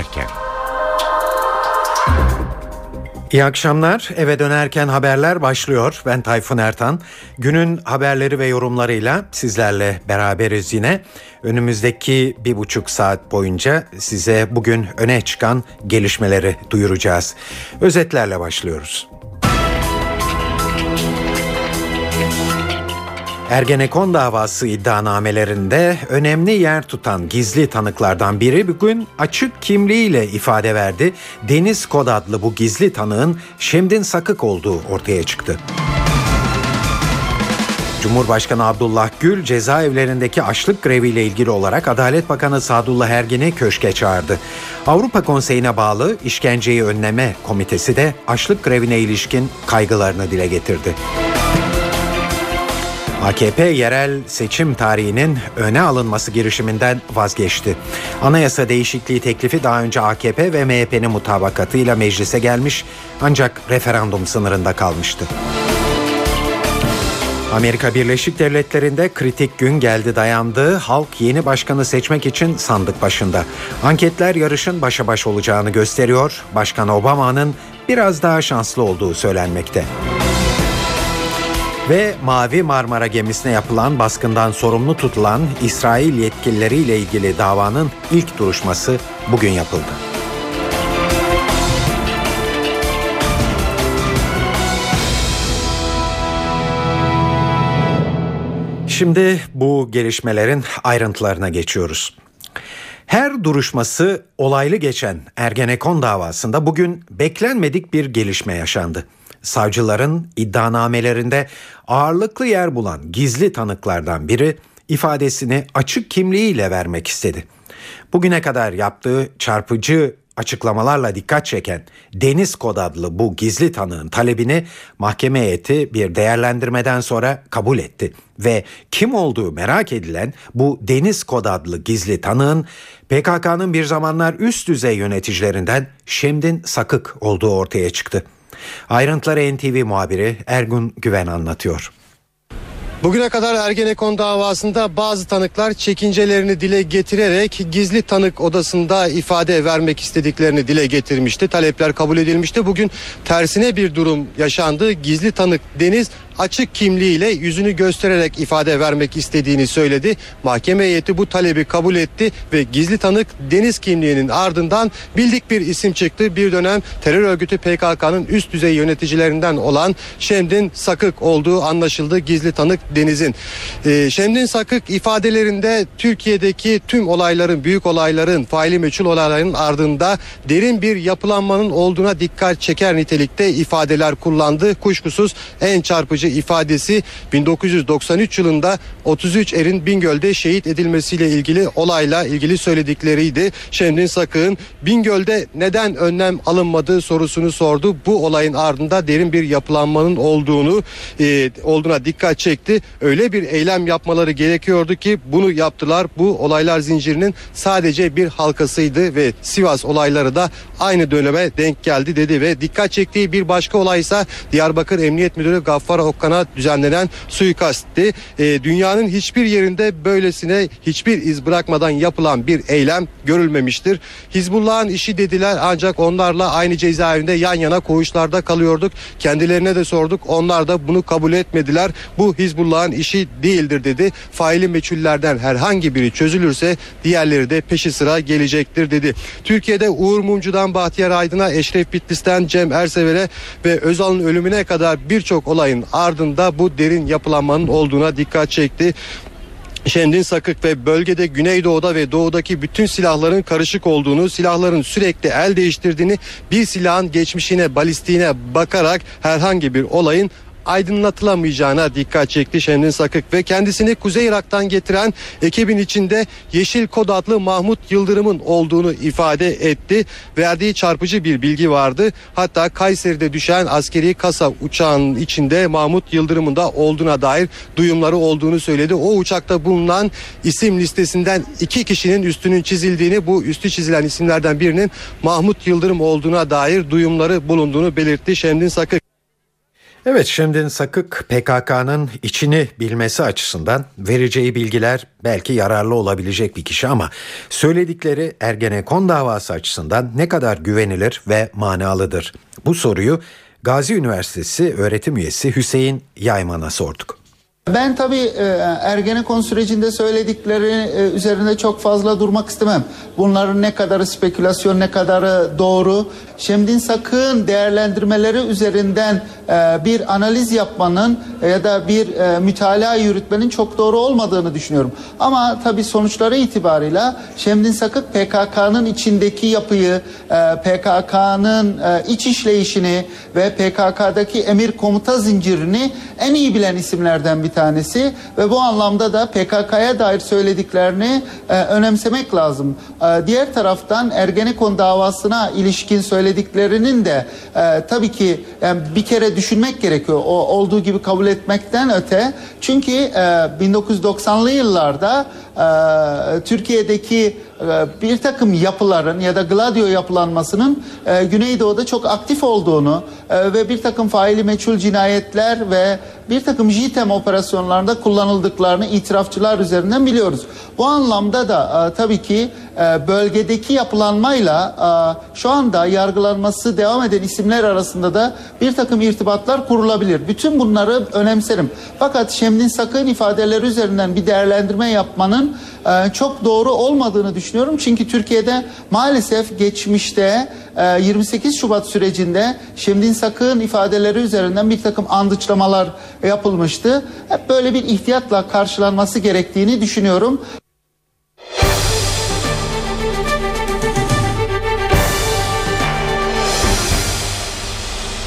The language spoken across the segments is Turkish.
dönerken. İyi akşamlar. Eve dönerken haberler başlıyor. Ben Tayfun Ertan. Günün haberleri ve yorumlarıyla sizlerle beraberiz yine. Önümüzdeki bir buçuk saat boyunca size bugün öne çıkan gelişmeleri duyuracağız. Özetlerle başlıyoruz. Ergenekon davası iddianamelerinde önemli yer tutan gizli tanıklardan biri bugün açık kimliğiyle ifade verdi. Deniz Kod adlı bu gizli tanığın Şemdin Sakık olduğu ortaya çıktı. Cumhurbaşkanı Abdullah Gül cezaevlerindeki açlık greviyle ilgili olarak Adalet Bakanı Sadullah Ergin'i köşke çağırdı. Avrupa Konseyi'ne bağlı işkenceyi önleme komitesi de açlık grevine ilişkin kaygılarını dile getirdi. AKP yerel seçim tarihinin öne alınması girişiminden vazgeçti. Anayasa değişikliği teklifi daha önce AKP ve MHP'nin mutabakatıyla meclise gelmiş ancak referandum sınırında kalmıştı. Amerika Birleşik Devletleri'nde kritik gün geldi dayandı. Halk yeni başkanı seçmek için sandık başında. Anketler yarışın başa baş olacağını gösteriyor. Başkan Obama'nın biraz daha şanslı olduğu söylenmekte. Ve Mavi Marmara gemisine yapılan baskından sorumlu tutulan İsrail yetkilileriyle ilgili davanın ilk duruşması bugün yapıldı. Şimdi bu gelişmelerin ayrıntılarına geçiyoruz. Her duruşması olaylı geçen Ergenekon davasında bugün beklenmedik bir gelişme yaşandı savcıların iddianamelerinde ağırlıklı yer bulan gizli tanıklardan biri ifadesini açık kimliğiyle vermek istedi. Bugüne kadar yaptığı çarpıcı açıklamalarla dikkat çeken Deniz Kod adlı bu gizli tanığın talebini mahkeme heyeti bir değerlendirmeden sonra kabul etti ve kim olduğu merak edilen bu Deniz Kod adlı gizli tanığın PKK'nın bir zamanlar üst düzey yöneticilerinden Şemdin Sakık olduğu ortaya çıktı. Ayrıntıları NTV muhabiri Ergun Güven anlatıyor. Bugüne kadar Ergenekon davasında bazı tanıklar çekincelerini dile getirerek gizli tanık odasında ifade vermek istediklerini dile getirmişti. Talepler kabul edilmişti. Bugün tersine bir durum yaşandı. Gizli tanık Deniz açık kimliğiyle yüzünü göstererek ifade vermek istediğini söyledi. Mahkeme heyeti bu talebi kabul etti ve gizli tanık Deniz kimliğinin ardından bildik bir isim çıktı. Bir dönem terör örgütü PKK'nın üst düzey yöneticilerinden olan Şemdin Sakık olduğu anlaşıldı. Gizli tanık Deniz'in. Ee, Şemdin Sakık ifadelerinde Türkiye'deki tüm olayların, büyük olayların, faili meçhul olayların ardında derin bir yapılanmanın olduğuna dikkat çeker nitelikte ifadeler kullandı. Kuşkusuz en çarpıcı ifadesi 1993 yılında 33 erin Bingöl'de şehit edilmesiyle ilgili olayla ilgili söyledikleriydi. Şemdin Sakık'ın Bingöl'de neden önlem alınmadığı sorusunu sordu. Bu olayın ardında derin bir yapılanmanın olduğunu e, olduğuna dikkat çekti. Öyle bir eylem yapmaları gerekiyordu ki bunu yaptılar. Bu olaylar zincirinin sadece bir halkasıydı ve Sivas olayları da aynı döneme denk geldi dedi ve dikkat çektiği bir başka olaysa Diyarbakır Emniyet Müdürü Gaffar Okkan'a düzenlenen suikastti. E, dünyanın hiçbir yerinde böylesine hiçbir iz bırakmadan yapılan bir eylem görülmemiştir. Hizbullah'ın işi dediler ancak onlarla aynı cezaevinde yan yana koğuşlarda kalıyorduk. Kendilerine de sorduk. Onlar da bunu kabul etmediler. Bu Hizbullah'ın işi değildir dedi. Faili meçhullerden herhangi biri çözülürse diğerleri de peşi sıra gelecektir dedi. Türkiye'de Uğur Mumcu'dan Bahtiyar Aydın'a, Eşref Bitlis'ten Cem Ersever'e ve Özal'ın ölümüne kadar birçok olayın ardında bu derin yapılanmanın olduğuna dikkat çekti. Şemdin Sakık ve bölgede Güneydoğu'da ve Doğu'daki bütün silahların karışık olduğunu, silahların sürekli el değiştirdiğini, bir silahın geçmişine, balistiğine bakarak herhangi bir olayın aydınlatılamayacağına dikkat çekti Şemdin Sakık ve kendisini Kuzey Irak'tan getiren ekibin içinde Yeşil Kod adlı Mahmut Yıldırım'ın olduğunu ifade etti. Verdiği çarpıcı bir bilgi vardı. Hatta Kayseri'de düşen askeri kasa uçağının içinde Mahmut Yıldırım'ın da olduğuna dair duyumları olduğunu söyledi. O uçakta bulunan isim listesinden iki kişinin üstünün çizildiğini bu üstü çizilen isimlerden birinin Mahmut Yıldırım olduğuna dair duyumları bulunduğunu belirtti Şemdin Sakık. Evet şimdi Sakık PKK'nın içini bilmesi açısından vereceği bilgiler belki yararlı olabilecek bir kişi ama söyledikleri Ergenekon davası açısından ne kadar güvenilir ve manalıdır? Bu soruyu Gazi Üniversitesi öğretim üyesi Hüseyin Yayman'a sorduk. Ben tabii e, Ergenekon sürecinde söyledikleri e, üzerinde çok fazla durmak istemem. Bunların ne kadarı spekülasyon, ne kadarı doğru. Şemdin Sakın değerlendirmeleri üzerinden e, bir analiz yapmanın ya da bir mütalaa yürütmenin çok doğru olmadığını düşünüyorum. Ama tabii sonuçları itibarıyla Şemdin Sakık PKK'nın içindeki yapıyı, PKK'nın iç işleyişini ve PKK'daki emir komuta zincirini en iyi bilen isimlerden bir tanesi ve bu anlamda da PKK'ya dair söylediklerini e, önemsemek lazım. E, diğer taraftan Ergenekon davasına ilişkin söylediklerinin de e, tabii ki yani bir kere düşünmek gerekiyor. O olduğu gibi kabul etmekten öte. Çünkü e, 1990'lı yıllarda e, Türkiye'deki e, bir takım yapıların ya da gladio yapılanmasının e, Güneydoğu'da çok aktif olduğunu ve bir takım faili meçhul cinayetler ve bir takım JITEM operasyonlarında kullanıldıklarını itirafçılar üzerinden biliyoruz. Bu anlamda da tabii ki bölgedeki yapılanmayla e, şu anda yargılanması devam eden isimler arasında da bir takım irtibatlar kurulabilir. Bütün bunları önemserim. Fakat Şemdin Sakın ifadeleri üzerinden bir değerlendirme yapmanın e, çok doğru olmadığını düşünüyorum. Çünkü Türkiye'de maalesef geçmişte 28 Şubat sürecinde Şemdin Sakın ifadeleri üzerinden bir takım andıçlamalar yapılmıştı. Hep böyle bir ihtiyatla karşılanması gerektiğini düşünüyorum.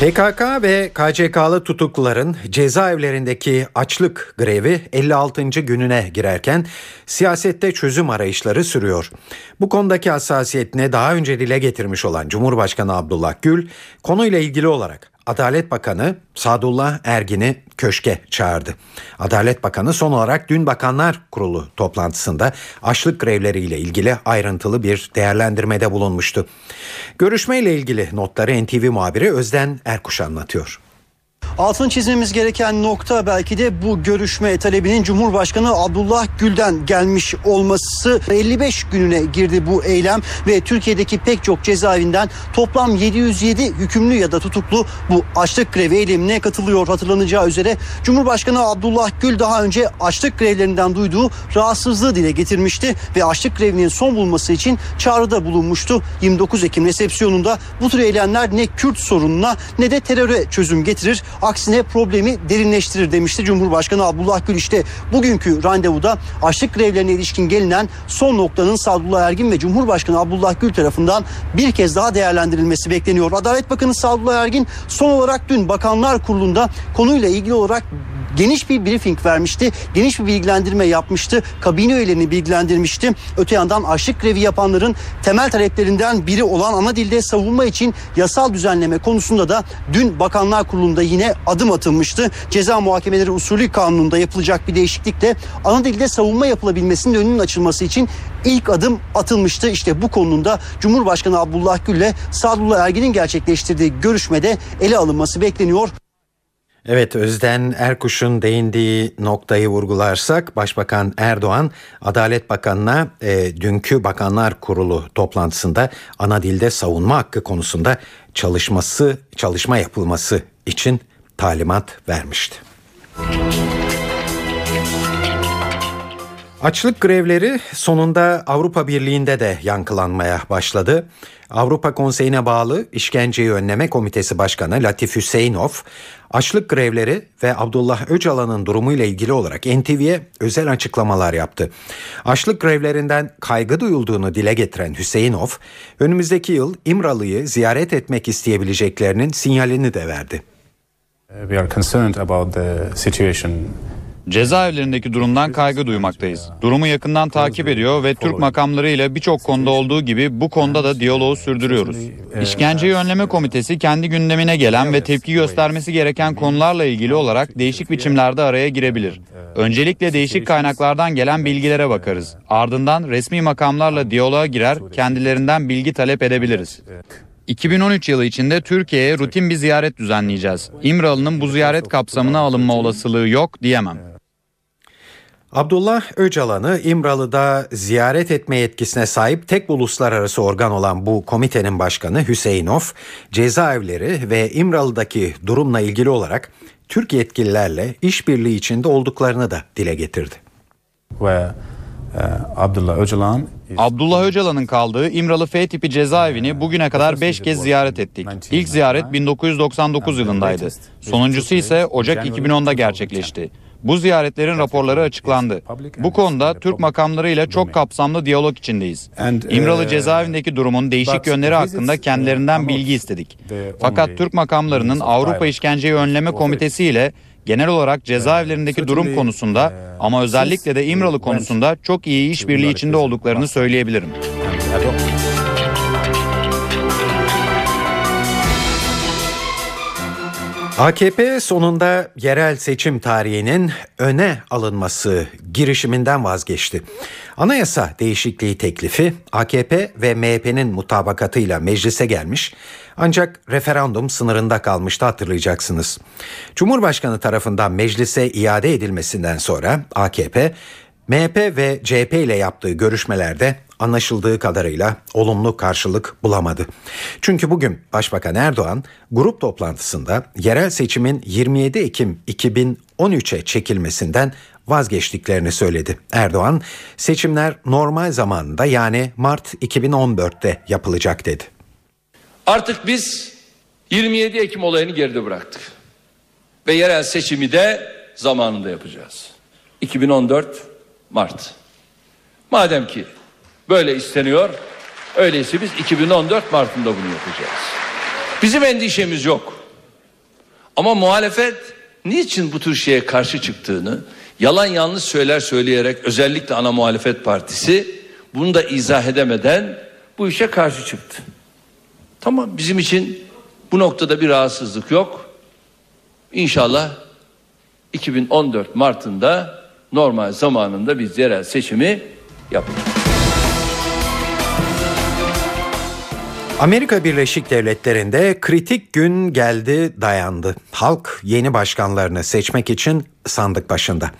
PKK ve KCK'lı tutukluların cezaevlerindeki açlık grevi 56. gününe girerken siyasette çözüm arayışları sürüyor. Bu konudaki hassasiyetini daha önce dile getirmiş olan Cumhurbaşkanı Abdullah Gül konuyla ilgili olarak Adalet Bakanı Sadullah Ergin'i köşke çağırdı. Adalet Bakanı son olarak dün Bakanlar Kurulu toplantısında açlık grevleriyle ilgili ayrıntılı bir değerlendirmede bulunmuştu. Görüşmeyle ilgili notları NTV muhabiri Özden Erkuş anlatıyor. Altın çizmemiz gereken nokta belki de bu görüşme talebinin Cumhurbaşkanı Abdullah Gül'den gelmiş olması 55 gününe girdi bu eylem ve Türkiye'deki pek çok cezaevinden toplam 707 hükümlü ya da tutuklu bu açlık grevi eylemine katılıyor hatırlanacağı üzere. Cumhurbaşkanı Abdullah Gül daha önce açlık grevlerinden duyduğu rahatsızlığı dile getirmişti ve açlık grevinin son bulması için çağrıda bulunmuştu. 29 Ekim resepsiyonunda bu tür eylemler ne Kürt sorununa ne de teröre çözüm getirir. Aksine problemi derinleştirir demişti Cumhurbaşkanı Abdullah Gül. İşte bugünkü randevuda açlık grevlerine ilişkin gelinen son noktanın Sadullah Ergin ve Cumhurbaşkanı Abdullah Gül tarafından bir kez daha değerlendirilmesi bekleniyor. Adalet Bakanı Sadullah Ergin son olarak dün Bakanlar Kurulu'nda konuyla ilgili olarak geniş bir briefing vermişti. Geniş bir bilgilendirme yapmıştı. Kabine üyelerini bilgilendirmişti. Öte yandan açlık grevi yapanların temel taleplerinden biri olan ana dilde savunma için yasal düzenleme konusunda da dün Bakanlar Kurulu'nda yine adım atılmıştı. Ceza muhakemeleri usulü kanununda yapılacak bir değişiklikle ana dilde savunma yapılabilmesinin önünün açılması için ilk adım atılmıştı. İşte bu konunda Cumhurbaşkanı Abdullah Gül ile Sadullah Ergin'in gerçekleştirdiği görüşmede ele alınması bekleniyor. Evet Özden Erkuş'un değindiği noktayı vurgularsak Başbakan Erdoğan Adalet Bakanı'na e, dünkü Bakanlar Kurulu toplantısında ana dilde savunma hakkı konusunda çalışması çalışma yapılması için talimat vermişti. Açlık grevleri sonunda Avrupa Birliği'nde de yankılanmaya başladı. Avrupa Konseyi'ne bağlı İşkenceyi Önleme Komitesi Başkanı Latif Hüseyinov, açlık grevleri ve Abdullah Öcalan'ın durumuyla ilgili olarak NTV'ye özel açıklamalar yaptı. Açlık grevlerinden kaygı duyulduğunu dile getiren Hüseyinov, önümüzdeki yıl İmralı'yı ziyaret etmek isteyebileceklerinin sinyalini de verdi. We are concerned about the situation Cezaevlerindeki durumdan kaygı duymaktayız. Durumu yakından takip ediyor ve Türk makamları ile birçok konuda olduğu gibi bu konuda da diyaloğu sürdürüyoruz. İşkenceyi Önleme Komitesi kendi gündemine gelen ve tepki göstermesi gereken konularla ilgili olarak değişik biçimlerde araya girebilir. Öncelikle değişik kaynaklardan gelen bilgilere bakarız. Ardından resmi makamlarla diyaloğa girer, kendilerinden bilgi talep edebiliriz. 2013 yılı içinde Türkiye'ye rutin bir ziyaret düzenleyeceğiz. İmralı'nın bu ziyaret kapsamına alınma olasılığı yok diyemem. Abdullah Öcalan'ı İmralı'da ziyaret etme yetkisine sahip tek uluslararası organ olan bu komitenin başkanı Hüseyinov, cezaevleri ve İmralı'daki durumla ilgili olarak Türk yetkililerle işbirliği içinde olduklarını da dile getirdi. where uh, Abdullah Öcalan Abdullah Öcalan'ın kaldığı İmralı F tipi cezaevini bugüne kadar 5 kez ziyaret ettik. İlk ziyaret 1999 yılındaydı. Sonuncusu ise Ocak 2010'da gerçekleşti. Bu ziyaretlerin raporları açıklandı. Bu konuda Türk makamlarıyla çok kapsamlı diyalog içindeyiz. İmralı cezaevindeki durumun değişik yönleri hakkında kendilerinden bilgi istedik. Fakat Türk makamlarının Avrupa İşkenceyi Önleme Komitesi ile genel olarak cezaevlerindeki durum konusunda ama özellikle de İmralı konusunda çok iyi işbirliği içinde olduklarını söyleyebilirim. AKP sonunda yerel seçim tarihinin öne alınması girişiminden vazgeçti. Anayasa değişikliği teklifi AKP ve MHP'nin mutabakatıyla meclise gelmiş ancak referandum sınırında kalmıştı hatırlayacaksınız. Cumhurbaşkanı tarafından meclise iade edilmesinden sonra AKP MHP ve CHP ile yaptığı görüşmelerde anlaşıldığı kadarıyla olumlu karşılık bulamadı. Çünkü bugün Başbakan Erdoğan grup toplantısında yerel seçimin 27 Ekim 2013'e çekilmesinden vazgeçtiklerini söyledi. Erdoğan seçimler normal zamanında yani Mart 2014'te yapılacak dedi. Artık biz 27 Ekim olayını geride bıraktık. Ve yerel seçimi de zamanında yapacağız. 2014 Mart. Madem ki böyle isteniyor, öyleyse biz 2014 Mart'ında bunu yapacağız. Bizim endişemiz yok. Ama muhalefet niçin bu tür şeye karşı çıktığını yalan yanlış söyler söyleyerek özellikle ana muhalefet partisi bunu da izah edemeden bu işe karşı çıktı. Tamam bizim için bu noktada bir rahatsızlık yok. İnşallah 2014 Mart'ında normal zamanında biz yerel seçimi yapacağız. Amerika Birleşik Devletleri'nde kritik gün geldi dayandı. Halk yeni başkanlarını seçmek için sandık başında.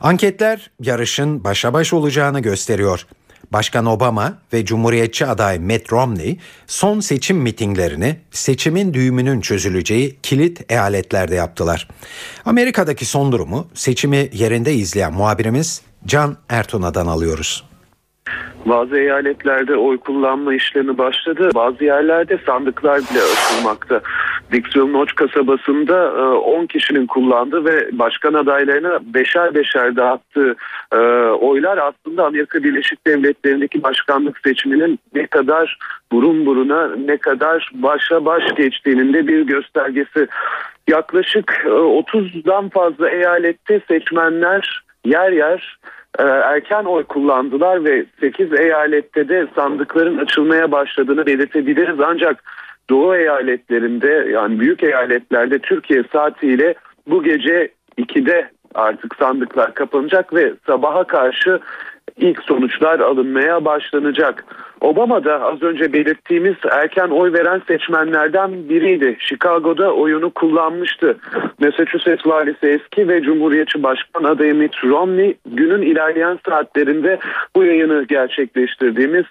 Anketler yarışın başa baş olacağını gösteriyor. Başkan Obama ve Cumhuriyetçi aday Mitt Romney son seçim mitinglerini seçimin düğümünün çözüleceği kilit eyaletlerde yaptılar. Amerika'daki son durumu seçimi yerinde izleyen muhabirimiz Can Ertuna'dan alıyoruz. Bazı eyaletlerde oy kullanma işlemi başladı. Bazı yerlerde sandıklar bile açılmakta. Dixville Notch kasabasında e, 10 kişinin kullandığı ve başkan adaylarına beşer beşer dağıttığı e, oylar aslında Amerika Birleşik Devletleri'ndeki başkanlık seçiminin ne kadar burun buruna ne kadar başa baş geçtiğinin de bir göstergesi. Yaklaşık e, 30'dan fazla eyalette seçmenler yer yer e, erken oy kullandılar ve 8 eyalette de sandıkların açılmaya başladığını belirtebiliriz. Ancak Doğu eyaletlerinde yani büyük eyaletlerde Türkiye saatiyle bu gece 2'de artık sandıklar kapanacak ve sabaha karşı ilk sonuçlar alınmaya başlanacak. Obama da az önce belirttiğimiz erken oy veren seçmenlerden biriydi. Chicago'da oyunu kullanmıştı. Massachusetts valisi eski ve Cumhuriyetçi Başkan adayı Mitt Romney günün ilerleyen saatlerinde bu yayını gerçekleştirdiğimiz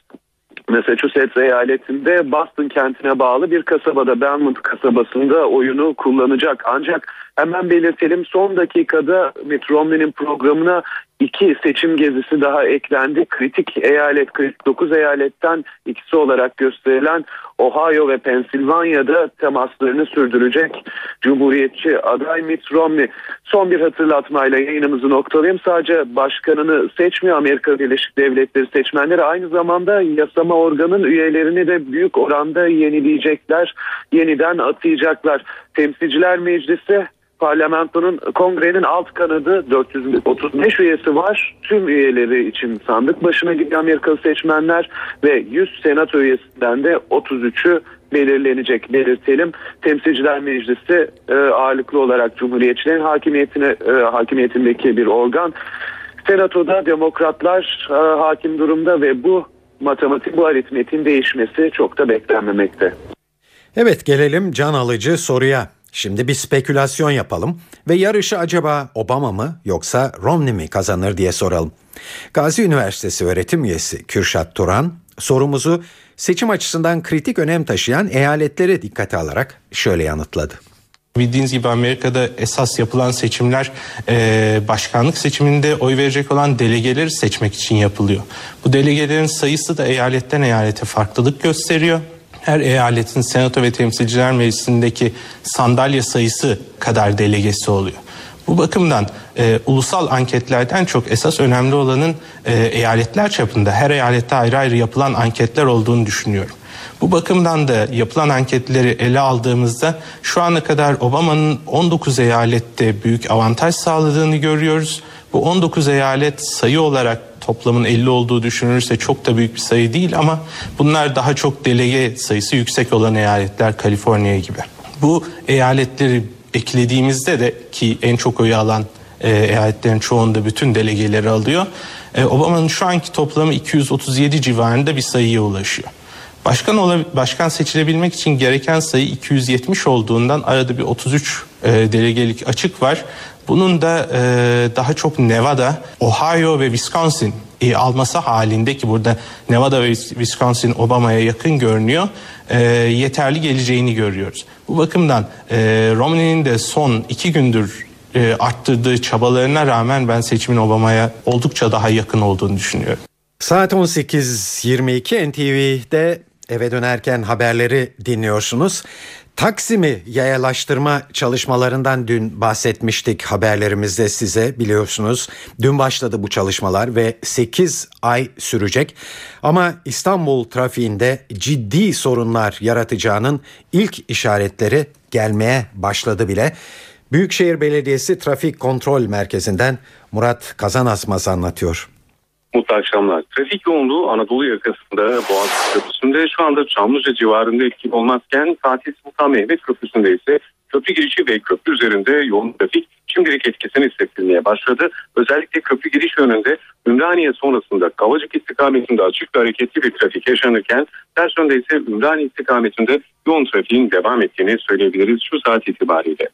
Massachusetts eyaletinde Boston kentine bağlı bir kasabada Belmont kasabasında oyunu kullanacak. Ancak hemen belirtelim son dakikada Mitt Romney'nin programına iki seçim gezisi daha eklendi. Kritik eyalet 49 eyaletten ikisi olarak gösterilen Ohio ve Pensilvanya'da temaslarını sürdürecek Cumhuriyetçi aday Mitt Romney. Son bir hatırlatmayla yayınımızı noktalayayım. Sadece başkanını seçmiyor Amerika Birleşik Devletleri seçmenleri aynı zamanda yasama organın üyelerini de büyük oranda yenileyecekler, yeniden atayacaklar. Temsilciler Meclisi parlamentonun kongrenin alt kanadı 435 üyesi var. Tüm üyeleri için sandık başına gidiyor Amerikalı seçmenler ve 100 senato üyesinden de 33'ü belirlenecek belirtelim. Temsilciler Meclisi e, ağırlıklı olarak Cumhuriyetçilerin hakimiyetine e, hakimiyetindeki bir organ. Senatoda demokratlar e, hakim durumda ve bu matematik bu aritmetin değişmesi çok da beklenmemekte. Evet gelelim can alıcı soruya. Şimdi bir spekülasyon yapalım ve yarışı acaba Obama mı yoksa Romney mi kazanır diye soralım. Gazi Üniversitesi öğretim üyesi Kürşat Turan sorumuzu seçim açısından kritik önem taşıyan eyaletleri dikkate alarak şöyle yanıtladı. Bildiğiniz gibi Amerika'da esas yapılan seçimler e, başkanlık seçiminde oy verecek olan delegeleri seçmek için yapılıyor. Bu delegelerin sayısı da eyaletten eyalete farklılık gösteriyor. Her eyaletin senato ve temsilciler meclisindeki sandalye sayısı kadar delegesi oluyor. Bu bakımdan e, ulusal anketlerden çok esas önemli olanın e, eyaletler çapında her eyalette ayrı ayrı yapılan anketler olduğunu düşünüyorum. Bu bakımdan da yapılan anketleri ele aldığımızda şu ana kadar Obama'nın 19 eyalette büyük avantaj sağladığını görüyoruz. Bu 19 eyalet sayı olarak toplamın 50 olduğu düşünülürse çok da büyük bir sayı değil ama bunlar daha çok delege sayısı yüksek olan eyaletler Kaliforniya gibi. Bu eyaletleri eklediğimizde de ki en çok oyu alan e, eyaletlerin çoğunda bütün delegeleri alıyor. E, Obama'nın şu anki toplamı 237 civarında bir sayıya ulaşıyor. Başkan olab- başkan seçilebilmek için gereken sayı 270 olduğundan arada bir 33 e, delegelik açık var. Bunun da e, daha çok Nevada, Ohio ve Wisconsin e, alması halinde ki burada Nevada ve Wisconsin Obama'ya yakın görünüyor. e, yeterli geleceğini görüyoruz. Bu bakımdan e, Romney'nin de son iki gündür e, arttırdığı çabalarına rağmen ben seçimin Obama'ya oldukça daha yakın olduğunu düşünüyorum. Saat 18.22 NTV'de eve dönerken haberleri dinliyorsunuz. Taksim'i yayalaştırma çalışmalarından dün bahsetmiştik haberlerimizde size biliyorsunuz. Dün başladı bu çalışmalar ve 8 ay sürecek. Ama İstanbul trafiğinde ciddi sorunlar yaratacağının ilk işaretleri gelmeye başladı bile. Büyükşehir Belediyesi Trafik Kontrol Merkezi'nden Murat Kazanasmaz anlatıyor. Mutlu akşamlar. Trafik yoğunluğu Anadolu yakasında Boğaziçi Köprüsü'nde şu anda Çamlıca civarında etkili olmazken Fatih Sultan Mehmet Köprüsü'nde ise köprü girişi ve köprü üzerinde yoğun trafik şimdilik etkisini hissettirmeye başladı. Özellikle köprü giriş yönünde Ümraniye sonrasında Kavacık istikametinde açık ve hareketli bir trafik yaşanırken ters yönde ise Ümraniye istikametinde yoğun trafiğin devam ettiğini söyleyebiliriz şu saat itibariyle.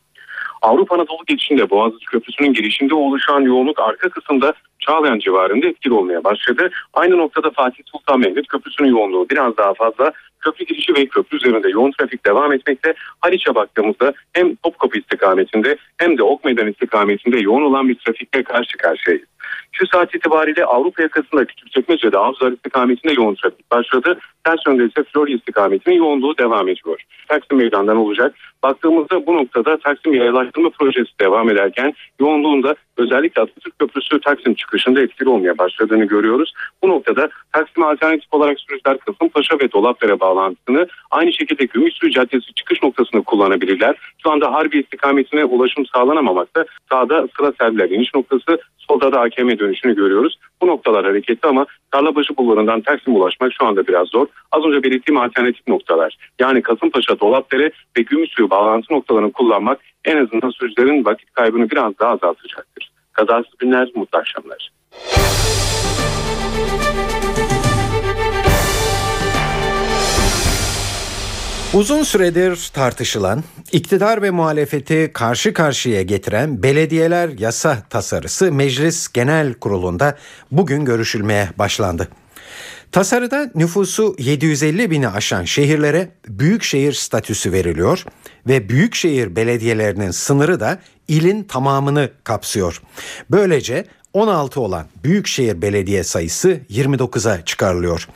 Avrupa Anadolu geçişinde Boğaziçi Köprüsü'nün girişinde oluşan yoğunluk arka kısımda Çağlayan civarında etkili olmaya başladı. Aynı noktada Fatih Sultan Mehmet Köprüsü'nün yoğunluğu biraz daha fazla. Köprü girişi ve köprü üzerinde yoğun trafik devam etmekte. Haliç'e baktığımızda hem Topkapı istikametinde hem de Ok Meydan istikametinde yoğun olan bir trafikle karşı karşıyayız. Şu saat itibariyle Avrupa yakasında Küçükçekmece'de Avcılar istikametinde yoğun trafik başladı. Ters yönde ise Florya istikametinin yoğunluğu devam ediyor. Taksim meydandan olacak. Baktığımızda bu noktada Taksim yayalaştırma projesi devam ederken yoğunluğunda özellikle Atatürk Köprüsü Taksim çıkışında etkili olmaya başladığını görüyoruz. Bu noktada Taksim alternatif olarak sürücüler Kasımpaşa ve Dolapdere bağlantısını aynı şekilde Gümüşsuyu Caddesi çıkış noktasını kullanabilirler. Şu anda Harbi istikametine ulaşım sağlanamamakta. Sağda sıra serviler iniş noktası, solda da AKM dönüşünü görüyoruz. Bu noktalar hareketli ama Tarlabaşı bulvarından Taksim'e ulaşmak şu anda biraz zor. Az önce belirttiğim alternatif noktalar yani Kasımpaşa, Dolapdere ve Gümüşsuyu bağlantı noktalarını kullanmak en azından sürücülerin vakit kaybını biraz daha azaltacaktır. Kazasız günler, mutlu akşamlar. Uzun süredir tartışılan, iktidar ve muhalefeti karşı karşıya getiren belediyeler yasa tasarısı Meclis Genel Kurulu'nda bugün görüşülmeye başlandı. Tasarıda nüfusu 750 bini aşan şehirlere büyükşehir statüsü veriliyor ve büyükşehir belediyelerinin sınırı da ilin tamamını kapsıyor. Böylece 16 olan büyükşehir belediye sayısı 29'a çıkarılıyor.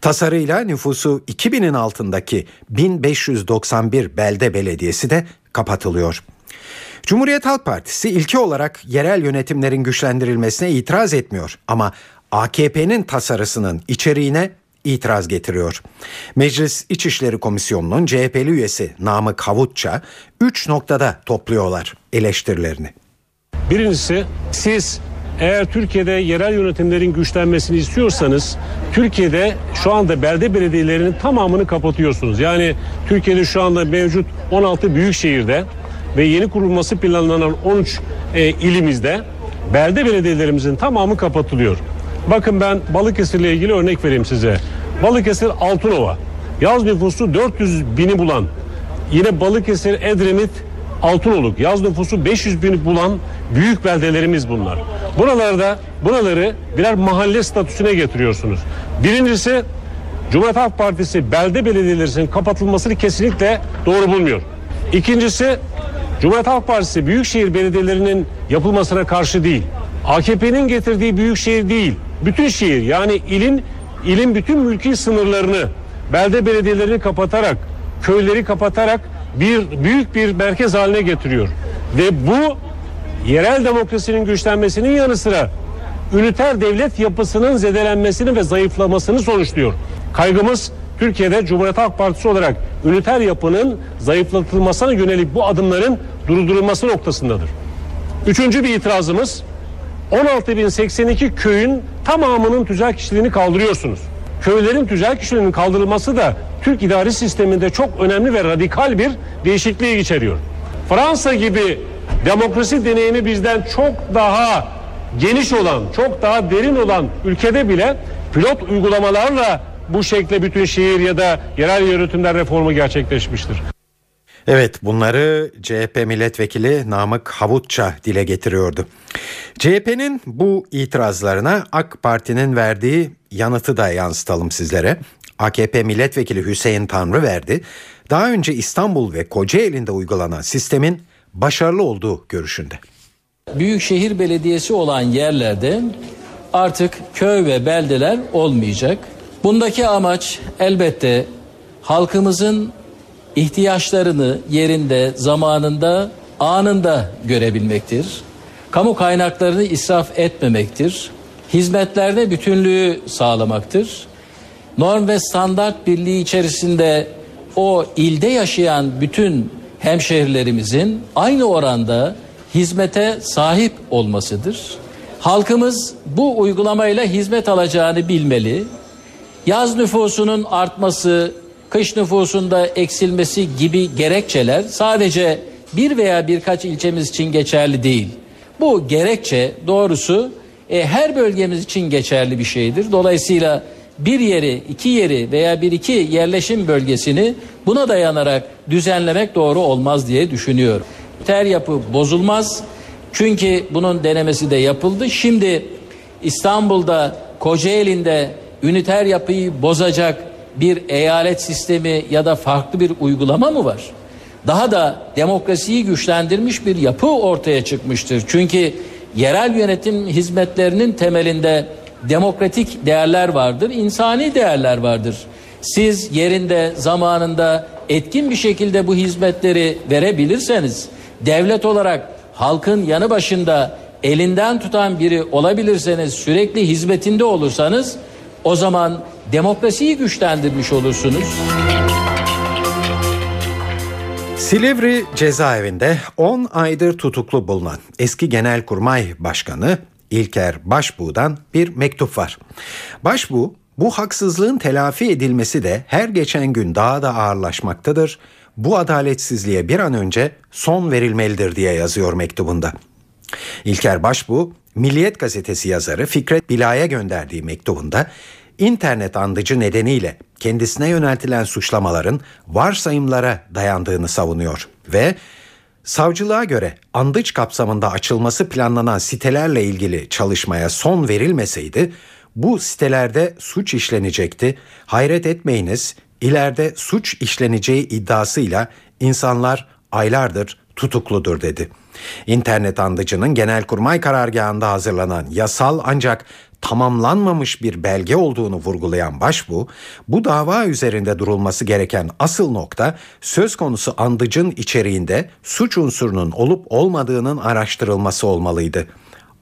Tasarıyla nüfusu 2000'in altındaki 1591 belde belediyesi de kapatılıyor. Cumhuriyet Halk Partisi ilki olarak yerel yönetimlerin güçlendirilmesine itiraz etmiyor ama AKP'nin tasarısının içeriğine itiraz getiriyor. Meclis İçişleri Komisyonu'nun CHP'li üyesi Namık Havutça 3 noktada topluyorlar eleştirilerini. Birincisi siz eğer Türkiye'de yerel yönetimlerin güçlenmesini istiyorsanız Türkiye'de şu anda belde belediyelerinin tamamını kapatıyorsunuz. Yani Türkiye'de şu anda mevcut 16 büyük şehirde ve yeni kurulması planlanan 13 e, ilimizde belde belediyelerimizin tamamı kapatılıyor. Bakın ben Balıkesir ile ilgili örnek vereyim size. Balıkesir Altınova. Yaz nüfusu 400 bini bulan Yine Balıkesir, Edremit, Altınoluk. Yaz nüfusu 500 bini bulan büyük beldelerimiz bunlar. Buralarda buraları birer mahalle statüsüne getiriyorsunuz. Birincisi Cumhuriyet Halk Partisi belde belediyelerinin kapatılmasını kesinlikle doğru bulmuyor. İkincisi Cumhuriyet Halk Partisi büyükşehir belediyelerinin yapılmasına karşı değil. AKP'nin getirdiği büyükşehir değil. Bütün şehir yani ilin ilin bütün mülki sınırlarını belde belediyelerini kapatarak köyleri kapatarak bir büyük bir merkez haline getiriyor. Ve bu yerel demokrasinin güçlenmesinin yanı sıra üniter devlet yapısının zedelenmesini ve zayıflamasını sonuçluyor. Kaygımız Türkiye'de Cumhuriyet Halk Partisi olarak üniter yapının zayıflatılmasına yönelik bu adımların durdurulması noktasındadır. Üçüncü bir itirazımız 16.082 köyün tamamının tüzel kişiliğini kaldırıyorsunuz. Köylerin tüzel kişiliğinin kaldırılması da Türk idari sisteminde çok önemli ve radikal bir değişikliği içeriyor. Fransa gibi demokrasi deneyimi bizden çok daha geniş olan, çok daha derin olan ülkede bile pilot uygulamalarla bu şekilde bütün şehir ya da yerel yönetimler reformu gerçekleşmiştir. Evet bunları CHP milletvekili Namık Havutça dile getiriyordu. CHP'nin bu itirazlarına AK Parti'nin verdiği yanıtı da yansıtalım sizlere. AKP milletvekili Hüseyin Tanrı verdi. Daha önce İstanbul ve Kocaeli'nde uygulanan sistemin başarılı olduğu görüşünde. Büyükşehir belediyesi olan yerlerde artık köy ve beldeler olmayacak. Bundaki amaç elbette halkımızın ihtiyaçlarını yerinde, zamanında, anında görebilmektir. Kamu kaynaklarını israf etmemektir. Hizmetlerde bütünlüğü sağlamaktır. Norm ve standart birliği içerisinde o ilde yaşayan bütün hemşehrilerimizin aynı oranda hizmete sahip olmasıdır. Halkımız bu uygulamayla hizmet alacağını bilmeli. Yaz nüfusunun artması, kış nüfusunda eksilmesi gibi gerekçeler sadece bir veya birkaç ilçemiz için geçerli değil. Bu gerekçe doğrusu e, her bölgemiz için geçerli bir şeydir. Dolayısıyla bir yeri, iki yeri veya bir iki yerleşim bölgesini buna dayanarak düzenlemek doğru olmaz diye düşünüyorum. Ter yapı bozulmaz. Çünkü bunun denemesi de yapıldı. Şimdi İstanbul'da, Kocaeli'nde üniter yapıyı bozacak bir eyalet sistemi ya da farklı bir uygulama mı var? Daha da demokrasiyi güçlendirmiş bir yapı ortaya çıkmıştır. Çünkü yerel yönetim hizmetlerinin temelinde demokratik değerler vardır, insani değerler vardır. Siz yerinde, zamanında etkin bir şekilde bu hizmetleri verebilirseniz, devlet olarak halkın yanı başında elinden tutan biri olabilirseniz, sürekli hizmetinde olursanız o zaman demokrasiyi güçlendirmiş olursunuz. Silivri cezaevinde 10 aydır tutuklu bulunan eski Genelkurmay Başkanı İlker Başbuğ'dan bir mektup var. Başbuğ bu haksızlığın telafi edilmesi de her geçen gün daha da ağırlaşmaktadır. Bu adaletsizliğe bir an önce son verilmelidir diye yazıyor mektubunda. İlker Başbuğ, Milliyet gazetesi yazarı Fikret Bila'ya gönderdiği mektubunda internet andıcı nedeniyle kendisine yöneltilen suçlamaların varsayımlara dayandığını savunuyor ve savcılığa göre andıç kapsamında açılması planlanan sitelerle ilgili çalışmaya son verilmeseydi bu sitelerde suç işlenecekti. Hayret etmeyiniz ileride suç işleneceği iddiasıyla insanlar aylardır tutukludur dedi. İnternet andıcının genelkurmay karargahında hazırlanan yasal ancak tamamlanmamış bir belge olduğunu vurgulayan başbu, bu dava üzerinde durulması gereken asıl nokta söz konusu andıcın içeriğinde suç unsurunun olup olmadığının araştırılması olmalıydı.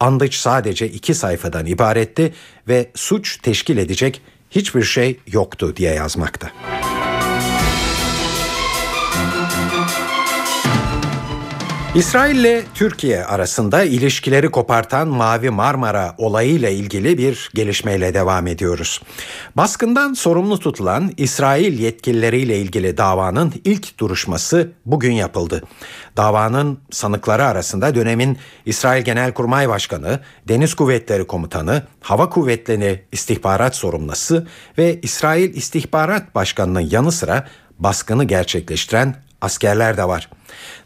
Andıç sadece iki sayfadan ibaretti ve suç teşkil edecek hiçbir şey yoktu diye yazmakta. İsrail ile Türkiye arasında ilişkileri kopartan Mavi Marmara olayıyla ilgili bir gelişmeyle devam ediyoruz. Baskından sorumlu tutulan İsrail yetkilileriyle ilgili davanın ilk duruşması bugün yapıldı. Davanın sanıkları arasında dönemin İsrail Genelkurmay Başkanı, Deniz Kuvvetleri Komutanı, Hava Kuvvetleri İstihbarat Sorumlusu ve İsrail İstihbarat Başkanı'nın yanı sıra baskını gerçekleştiren askerler de var.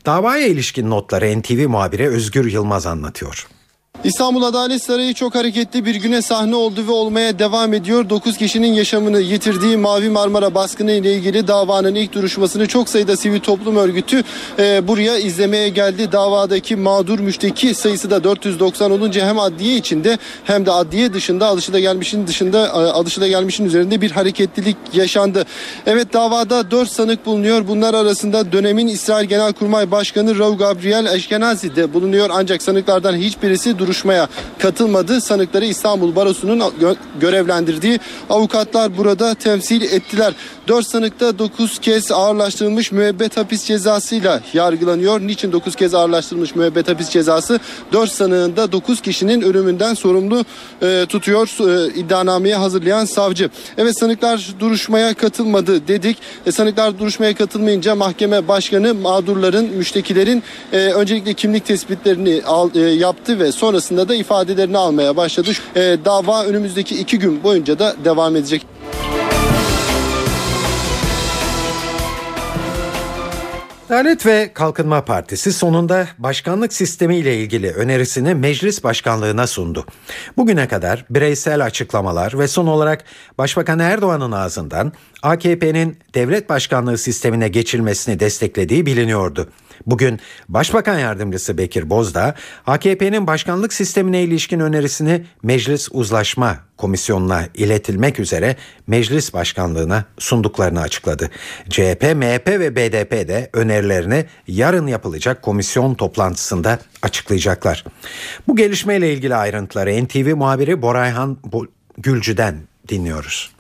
Davaya ilişkin notları NTV muhabiri Özgür Yılmaz anlatıyor. İstanbul Adalet Sarayı çok hareketli bir güne sahne oldu ve olmaya devam ediyor. 9 kişinin yaşamını yitirdiği Mavi Marmara baskını ile ilgili davanın ilk duruşmasını çok sayıda sivil toplum örgütü e, buraya izlemeye geldi. Davadaki mağdur müşteki sayısı da 490 olunca hem adliye içinde hem de adliye dışında alışılagelmişin dışında e, alışılagelmişin üzerinde bir hareketlilik yaşandı. Evet davada 4 sanık bulunuyor. Bunlar arasında dönemin İsrail Genelkurmay Başkanı Rav Gabriel Eşkenazi de bulunuyor. Ancak sanıklardan hiçbirisi duruşmaya katılmadı. Sanıkları İstanbul Barosu'nun gö- görevlendirdiği avukatlar burada temsil ettiler. 4 sanıkta 9 kez ağırlaştırılmış müebbet hapis cezasıyla yargılanıyor. Niçin 9 kez ağırlaştırılmış müebbet hapis cezası? 4 sanığın da 9 kişinin ölümünden sorumlu e, tutuyor e, iddianameyi hazırlayan savcı. Evet sanıklar duruşmaya katılmadı dedik. E, sanıklar duruşmaya katılmayınca mahkeme başkanı mağdurların, müştekilerin e, öncelikle kimlik tespitlerini al, e, yaptı ve sonrasında da ifadelerini almaya başladı. E, dava önümüzdeki iki gün boyunca da devam edecek. Adalet ve Kalkınma Partisi sonunda başkanlık sistemi ile ilgili önerisini meclis başkanlığına sundu. Bugüne kadar bireysel açıklamalar ve son olarak Başbakan Erdoğan'ın ağzından AKP'nin devlet başkanlığı sistemine geçilmesini desteklediği biliniyordu. Bugün Başbakan Yardımcısı Bekir Bozdağ, AKP'nin başkanlık sistemine ilişkin önerisini Meclis Uzlaşma Komisyonu'na iletilmek üzere meclis başkanlığına sunduklarını açıkladı. CHP, MHP ve BDP de önerilerini yarın yapılacak komisyon toplantısında açıklayacaklar. Bu gelişmeyle ilgili ayrıntıları NTV muhabiri Borayhan Gülcü'den dinliyoruz.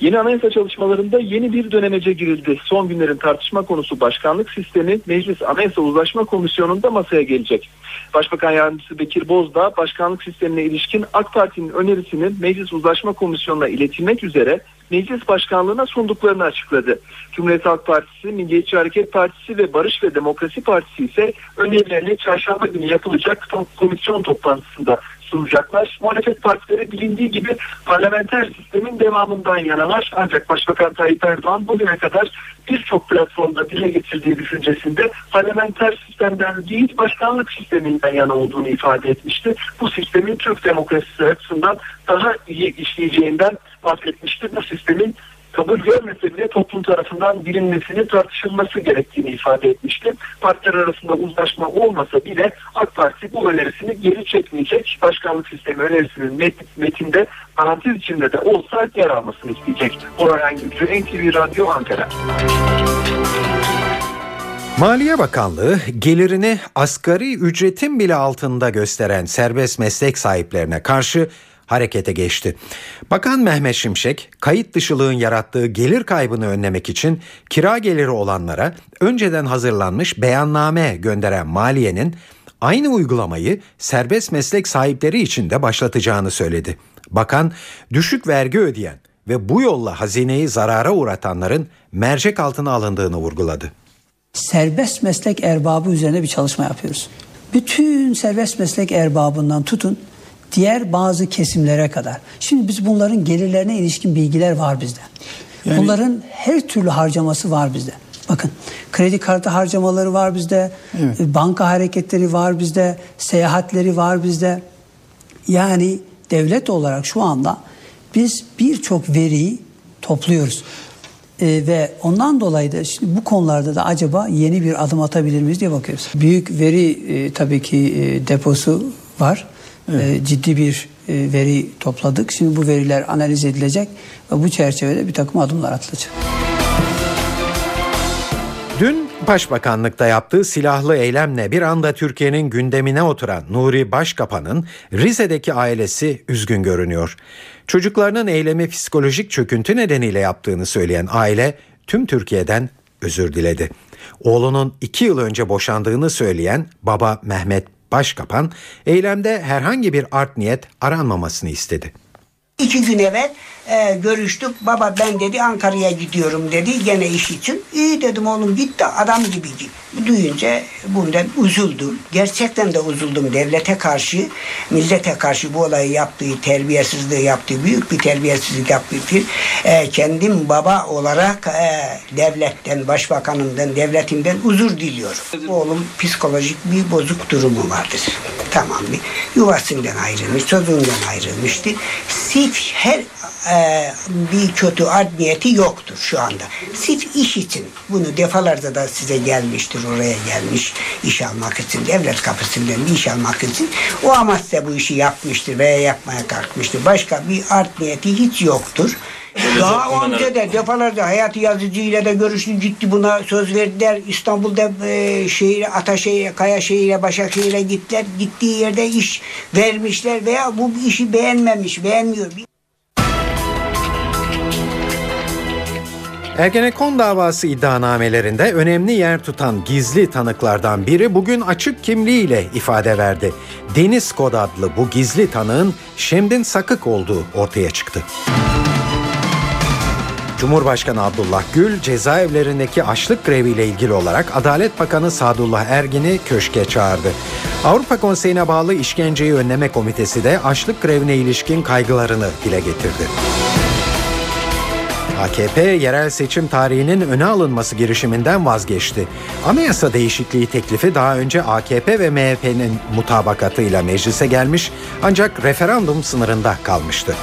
Yeni anayasa çalışmalarında yeni bir dönemece girildi. Son günlerin tartışma konusu başkanlık sistemi Meclis Anayasa Uzlaşma Komisyonu'nda masaya gelecek. Başbakan Yardımcısı Bekir Bozdağ başkanlık sistemine ilişkin AK Parti'nin önerisinin Meclis Uzlaşma Komisyonu'na iletilmek üzere meclis başkanlığına sunduklarını açıkladı. Cumhuriyet Halk Partisi, Milliyetçi Hareket Partisi ve Barış ve Demokrasi Partisi ise önerilerini çarşamba günü yapılacak komisyon toplantısında sunacaklar. Muhalefet partileri bilindiği gibi parlamenter sistemin devamından yanalar. Ancak Başbakan Tayyip Erdoğan bugüne kadar birçok platformda dile getirdiği düşüncesinde parlamenter sistemden değil başkanlık sisteminden yana olduğunu ifade etmişti. Bu sistemin Türk demokrasisi açısından daha iyi işleyeceğinden bahsetmişti. Bu sistemin kabul görmese bile toplum tarafından bilinmesini tartışılması gerektiğini ifade etmişti. Partiler arasında uzlaşma olmasa bile AK Parti bu önerisini geri çekmeyecek. Başkanlık sistemi önerisinin met metinde parantez içinde de olsa yer almasını isteyecek. Orhan Gülcü, NTV Radyo Ankara. Maliye Bakanlığı gelirini asgari ücretin bile altında gösteren serbest meslek sahiplerine karşı harekete geçti. Bakan Mehmet Şimşek, kayıt dışılığın yarattığı gelir kaybını önlemek için kira geliri olanlara önceden hazırlanmış beyanname gönderen maliyenin aynı uygulamayı serbest meslek sahipleri için de başlatacağını söyledi. Bakan, düşük vergi ödeyen ve bu yolla hazineyi zarara uğratanların mercek altına alındığını vurguladı. Serbest meslek erbabı üzerine bir çalışma yapıyoruz. Bütün serbest meslek erbabından tutun diğer bazı kesimlere kadar. Şimdi biz bunların gelirlerine ilişkin bilgiler var bizde. Yani... Bunların her türlü harcaması var bizde. Bakın kredi kartı harcamaları var bizde, evet. banka hareketleri var bizde, seyahatleri var bizde. Yani devlet olarak şu anda biz birçok veriyi topluyoruz. Ee, ve ondan dolayı da şimdi bu konularda da acaba yeni bir adım atabilir miyiz diye bakıyoruz. Büyük veri e, tabii ki e, deposu var. Evet. E, ciddi bir e, veri topladık. Şimdi bu veriler analiz edilecek ve bu çerçevede bir takım adımlar atılacak. Dün Başbakanlıkta yaptığı silahlı eylemle bir anda Türkiye'nin gündemine oturan Nuri Başkapan'ın Rize'deki ailesi üzgün görünüyor. Çocuklarının eylemi psikolojik çöküntü nedeniyle yaptığını söyleyen aile tüm Türkiye'den özür diledi. Oğlunun iki yıl önce boşandığını söyleyen baba Mehmet Başkapan eylemde herhangi bir art niyet aranmamasını istedi. İki gün evvel e, görüştük. Baba ben dedi Ankara'ya gidiyorum dedi gene iş için. İyi dedim oğlum git de adam gibi git. Duyunca bundan üzüldüm. Gerçekten de üzüldüm devlete karşı, millete karşı bu olayı yaptığı, terbiyesizliği yaptığı, büyük bir terbiyesizlik yaptığı için e, kendim baba olarak e, devletten, başbakanımdan, devletimden özür diliyorum. Oğlum psikolojik bir bozuk durumu vardır. Tamam mı? Yuvasından ayrılmış, çocuğundan ayrılmıştır. Sırf her e, bir kötü art niyeti yoktur şu anda. Sırf iş için bunu defalarca da size gelmiştir oraya gelmiş iş almak için devlet kapısından bir iş almak için o amaçla bu işi yapmıştır veya yapmaya kalkmıştır. Başka bir art niyeti hiç yoktur. Daha önce de defalarca Hayati Yazıcı ile de görüştü gitti buna söz verdiler. İstanbul'da e, şehire, Ataşehir'e, Kayaşehir'e, Başakşehir'e gittiler. Gittiği yerde iş vermişler veya bu işi beğenmemiş, beğenmiyor. Ergenekon davası iddianamelerinde önemli yer tutan gizli tanıklardan biri bugün açık kimliğiyle ifade verdi. Deniz Kod adlı bu gizli tanığın Şemdin Sakık olduğu ortaya çıktı. Cumhurbaşkanı Abdullah Gül cezaevlerindeki açlık greviyle ilgili olarak Adalet Bakanı Sadullah Ergin'i köşke çağırdı. Avrupa Konseyi'ne bağlı İşkenceyi Önleme Komitesi de açlık grevine ilişkin kaygılarını dile getirdi. AKP yerel seçim tarihinin öne alınması girişiminden vazgeçti. Anayasa değişikliği teklifi daha önce AKP ve MHP'nin mutabakatıyla meclise gelmiş ancak referandum sınırında kalmıştı.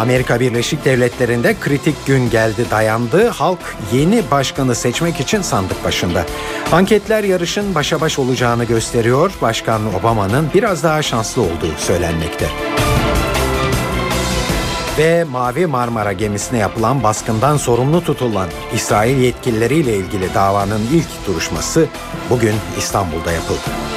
Amerika Birleşik Devletleri'nde kritik gün geldi dayandı. Halk yeni başkanı seçmek için sandık başında. Anketler yarışın başa baş olacağını gösteriyor. Başkan Obama'nın biraz daha şanslı olduğu söylenmekte. Ve Mavi Marmara gemisine yapılan baskından sorumlu tutulan İsrail yetkilileriyle ilgili davanın ilk duruşması bugün İstanbul'da yapıldı.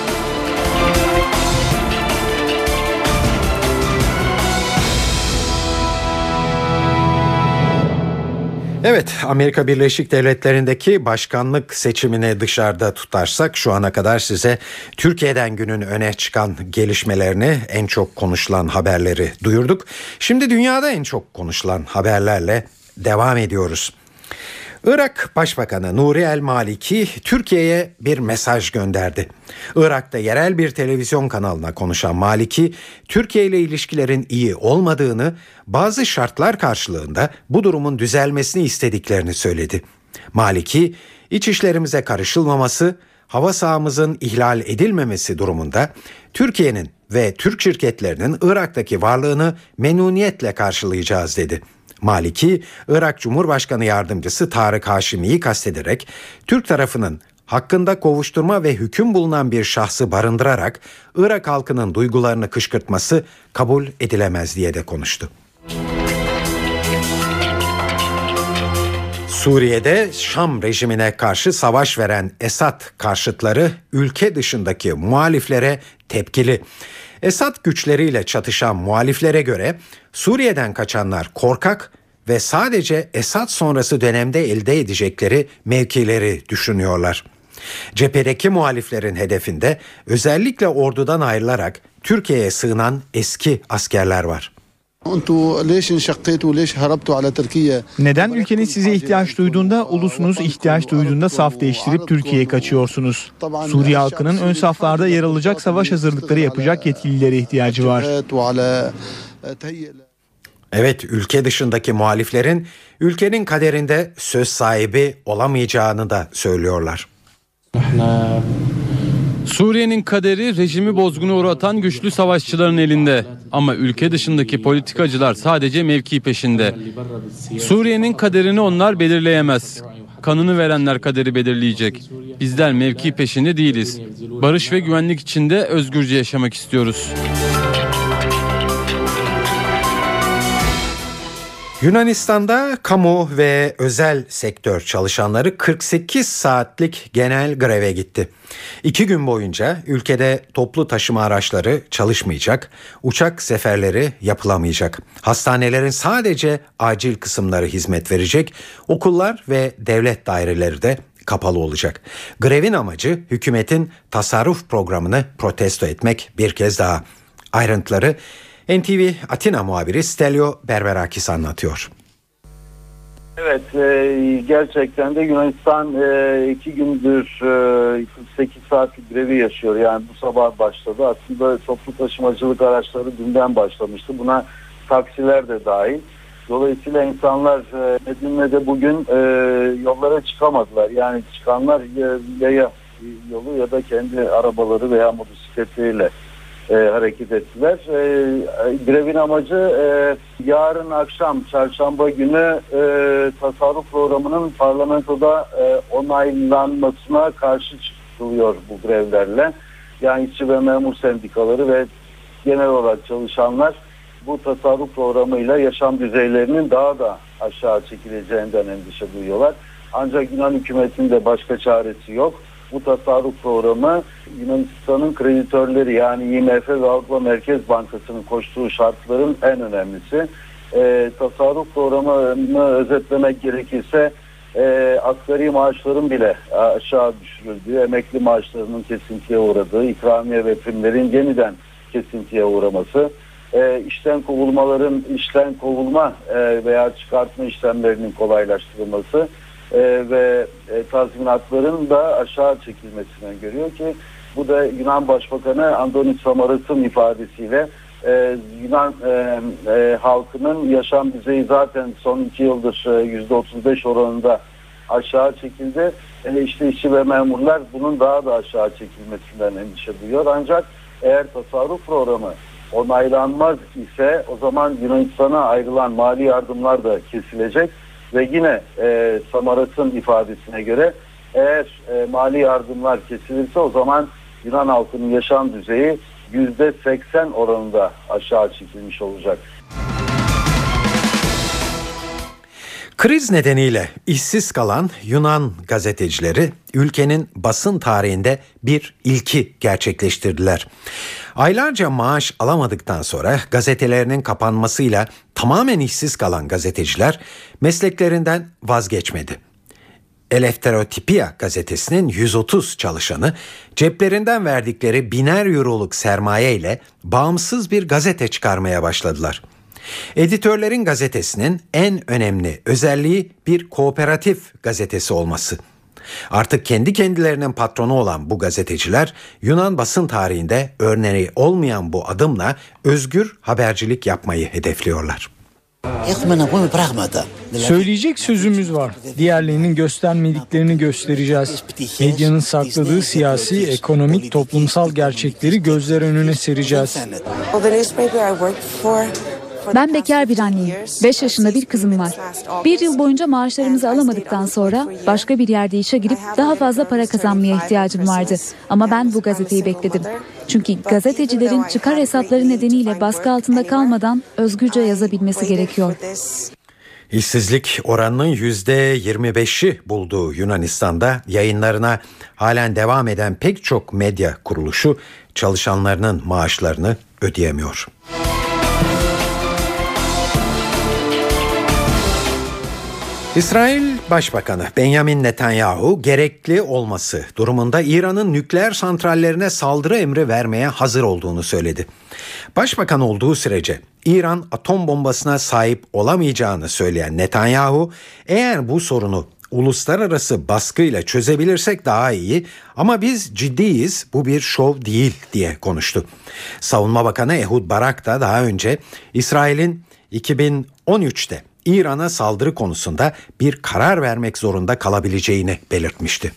Evet, Amerika Birleşik Devletleri'ndeki başkanlık seçimini dışarıda tutarsak şu ana kadar size Türkiye'den günün öne çıkan gelişmelerini, en çok konuşulan haberleri duyurduk. Şimdi dünyada en çok konuşulan haberlerle devam ediyoruz. Irak Başbakanı Nuri El Maliki Türkiye'ye bir mesaj gönderdi. Irak'ta yerel bir televizyon kanalına konuşan Maliki, Türkiye ile ilişkilerin iyi olmadığını, bazı şartlar karşılığında bu durumun düzelmesini istediklerini söyledi. Maliki, iç işlerimize karışılmaması, hava sahamızın ihlal edilmemesi durumunda Türkiye'nin ve Türk şirketlerinin Irak'taki varlığını memnuniyetle karşılayacağız dedi. Maliki, Irak Cumhurbaşkanı Yardımcısı Tarık Haşimi'yi kastederek Türk tarafının hakkında kovuşturma ve hüküm bulunan bir şahsı barındırarak Irak halkının duygularını kışkırtması kabul edilemez diye de konuştu. Suriye'de Şam rejimine karşı savaş veren Esad karşıtları ülke dışındaki muhaliflere tepkili. Esad güçleriyle çatışan muhaliflere göre Suriye'den kaçanlar korkak ve sadece Esad sonrası dönemde elde edecekleri mevkileri düşünüyorlar. Cephedeki muhaliflerin hedefinde özellikle ordudan ayrılarak Türkiye'ye sığınan eski askerler var. Neden ülkenin size ihtiyaç duyduğunda, ulusunuz ihtiyaç duyduğunda saf değiştirip Türkiye'ye kaçıyorsunuz? Suriye halkının ön saflarda yer alacak savaş hazırlıkları yapacak yetkililere ihtiyacı var. Evet, ülke dışındaki muhaliflerin ülkenin kaderinde söz sahibi olamayacağını da söylüyorlar. Suriye'nin kaderi rejimi bozguna uğratan güçlü savaşçıların elinde. Ama ülke dışındaki politikacılar sadece mevki peşinde. Suriye'nin kaderini onlar belirleyemez. Kanını verenler kaderi belirleyecek. Bizler mevki peşinde değiliz. Barış ve güvenlik içinde özgürce yaşamak istiyoruz. Yunanistan'da kamu ve özel sektör çalışanları 48 saatlik genel greve gitti. İki gün boyunca ülkede toplu taşıma araçları çalışmayacak, uçak seferleri yapılamayacak. Hastanelerin sadece acil kısımları hizmet verecek, okullar ve devlet daireleri de kapalı olacak. Grevin amacı hükümetin tasarruf programını protesto etmek bir kez daha. Ayrıntıları NTV Atina muhabiri Stelio Berberakis anlatıyor. Evet e, gerçekten de Yunanistan e, iki gündür e, 48 saatlik grevi yaşıyor. Yani bu sabah başladı. Aslında toplu taşımacılık araçları dünden başlamıştı. Buna taksiler de dahil. Dolayısıyla insanlar e, Edirne'de bugün e, yollara çıkamadılar. Yani çıkanlar ya- yaya yolu ya da kendi arabaları veya motosikletleriyle e, hareket ettiler. E, grevin amacı e, yarın akşam çarşamba günü e, tasarruf programının parlamentoda e, onaylanmasına karşı çıkılıyor bu grevlerle. Yani işçi ve memur sendikaları ve genel olarak çalışanlar bu tasarruf programıyla yaşam düzeylerinin daha da aşağı çekileceğinden endişe duyuyorlar. Ancak Yunan hükümetinde başka çaresi yok. Bu tasarruf programı Yunanistan'ın kreditörleri yani IMF ve Avrupa Merkez Bankası'nın koştuğu şartların en önemlisi. Ee, tasarruf programını özetlemek gerekirse e, asgari maaşların bile aşağı düşürüldüğü, emekli maaşlarının kesintiye uğradığı, ikramiye ve primlerin yeniden kesintiye uğraması, e, işten kovulmaların işten kovulma e, veya çıkartma işlemlerinin kolaylaştırılması e, ve e, tazminatların da aşağı çekilmesini görüyor ki bu da Yunan Başbakanı Andonis Samaras'ın ifadesiyle e, Yunan halkının yaşam düzeyi zaten son iki yıldır yüzde 35 oranında aşağı çekildi. E, işte işçi ve memurlar bunun daha da aşağı çekilmesinden endişe duyuyor. Ancak eğer tasarruf programı onaylanmaz ise o zaman Yunanistan'a ayrılan mali yardımlar da kesilecek ve yine e, Samaras'ın ifadesine göre eğer e, mali yardımlar kesilirse o zaman Yunan halkının yaşam düzeyi yüzde 80 oranında aşağı çekilmiş olacak. Kriz nedeniyle işsiz kalan Yunan gazetecileri ülkenin basın tarihinde bir ilki gerçekleştirdiler. Aylarca maaş alamadıktan sonra gazetelerinin kapanmasıyla tamamen işsiz kalan gazeteciler mesleklerinden vazgeçmedi. Elefterotipia gazetesinin 130 çalışanı ceplerinden verdikleri biner euroluk sermaye ile bağımsız bir gazete çıkarmaya başladılar. Editörlerin gazetesinin en önemli özelliği bir kooperatif gazetesi olması. Artık kendi kendilerinin patronu olan bu gazeteciler Yunan basın tarihinde örneği olmayan bu adımla özgür habercilik yapmayı hedefliyorlar. Söyleyecek sözümüz var. Diğerlerinin göstermediklerini göstereceğiz. Medyanın sakladığı siyasi, ekonomik, toplumsal gerçekleri gözler önüne sereceğiz. Ben bekar bir anneyim. 5 yaşında bir kızım var. Bir yıl boyunca maaşlarımızı alamadıktan sonra başka bir yerde işe girip daha fazla para kazanmaya ihtiyacım vardı. Ama ben bu gazeteyi bekledim. Çünkü gazetecilerin çıkar hesapları nedeniyle baskı altında kalmadan özgürce yazabilmesi gerekiyor. İşsizlik oranının %25'i bulduğu Yunanistan'da yayınlarına halen devam eden pek çok medya kuruluşu çalışanlarının maaşlarını ödeyemiyor. İsrail Başbakanı Benjamin Netanyahu gerekli olması durumunda İran'ın nükleer santrallerine saldırı emri vermeye hazır olduğunu söyledi. Başbakan olduğu sürece İran atom bombasına sahip olamayacağını söyleyen Netanyahu eğer bu sorunu uluslararası baskıyla çözebilirsek daha iyi ama biz ciddiyiz bu bir şov değil diye konuştu. Savunma Bakanı Ehud Barak da daha önce İsrail'in 2013'te İran'a saldırı konusunda bir karar vermek zorunda kalabileceğini belirtmişti.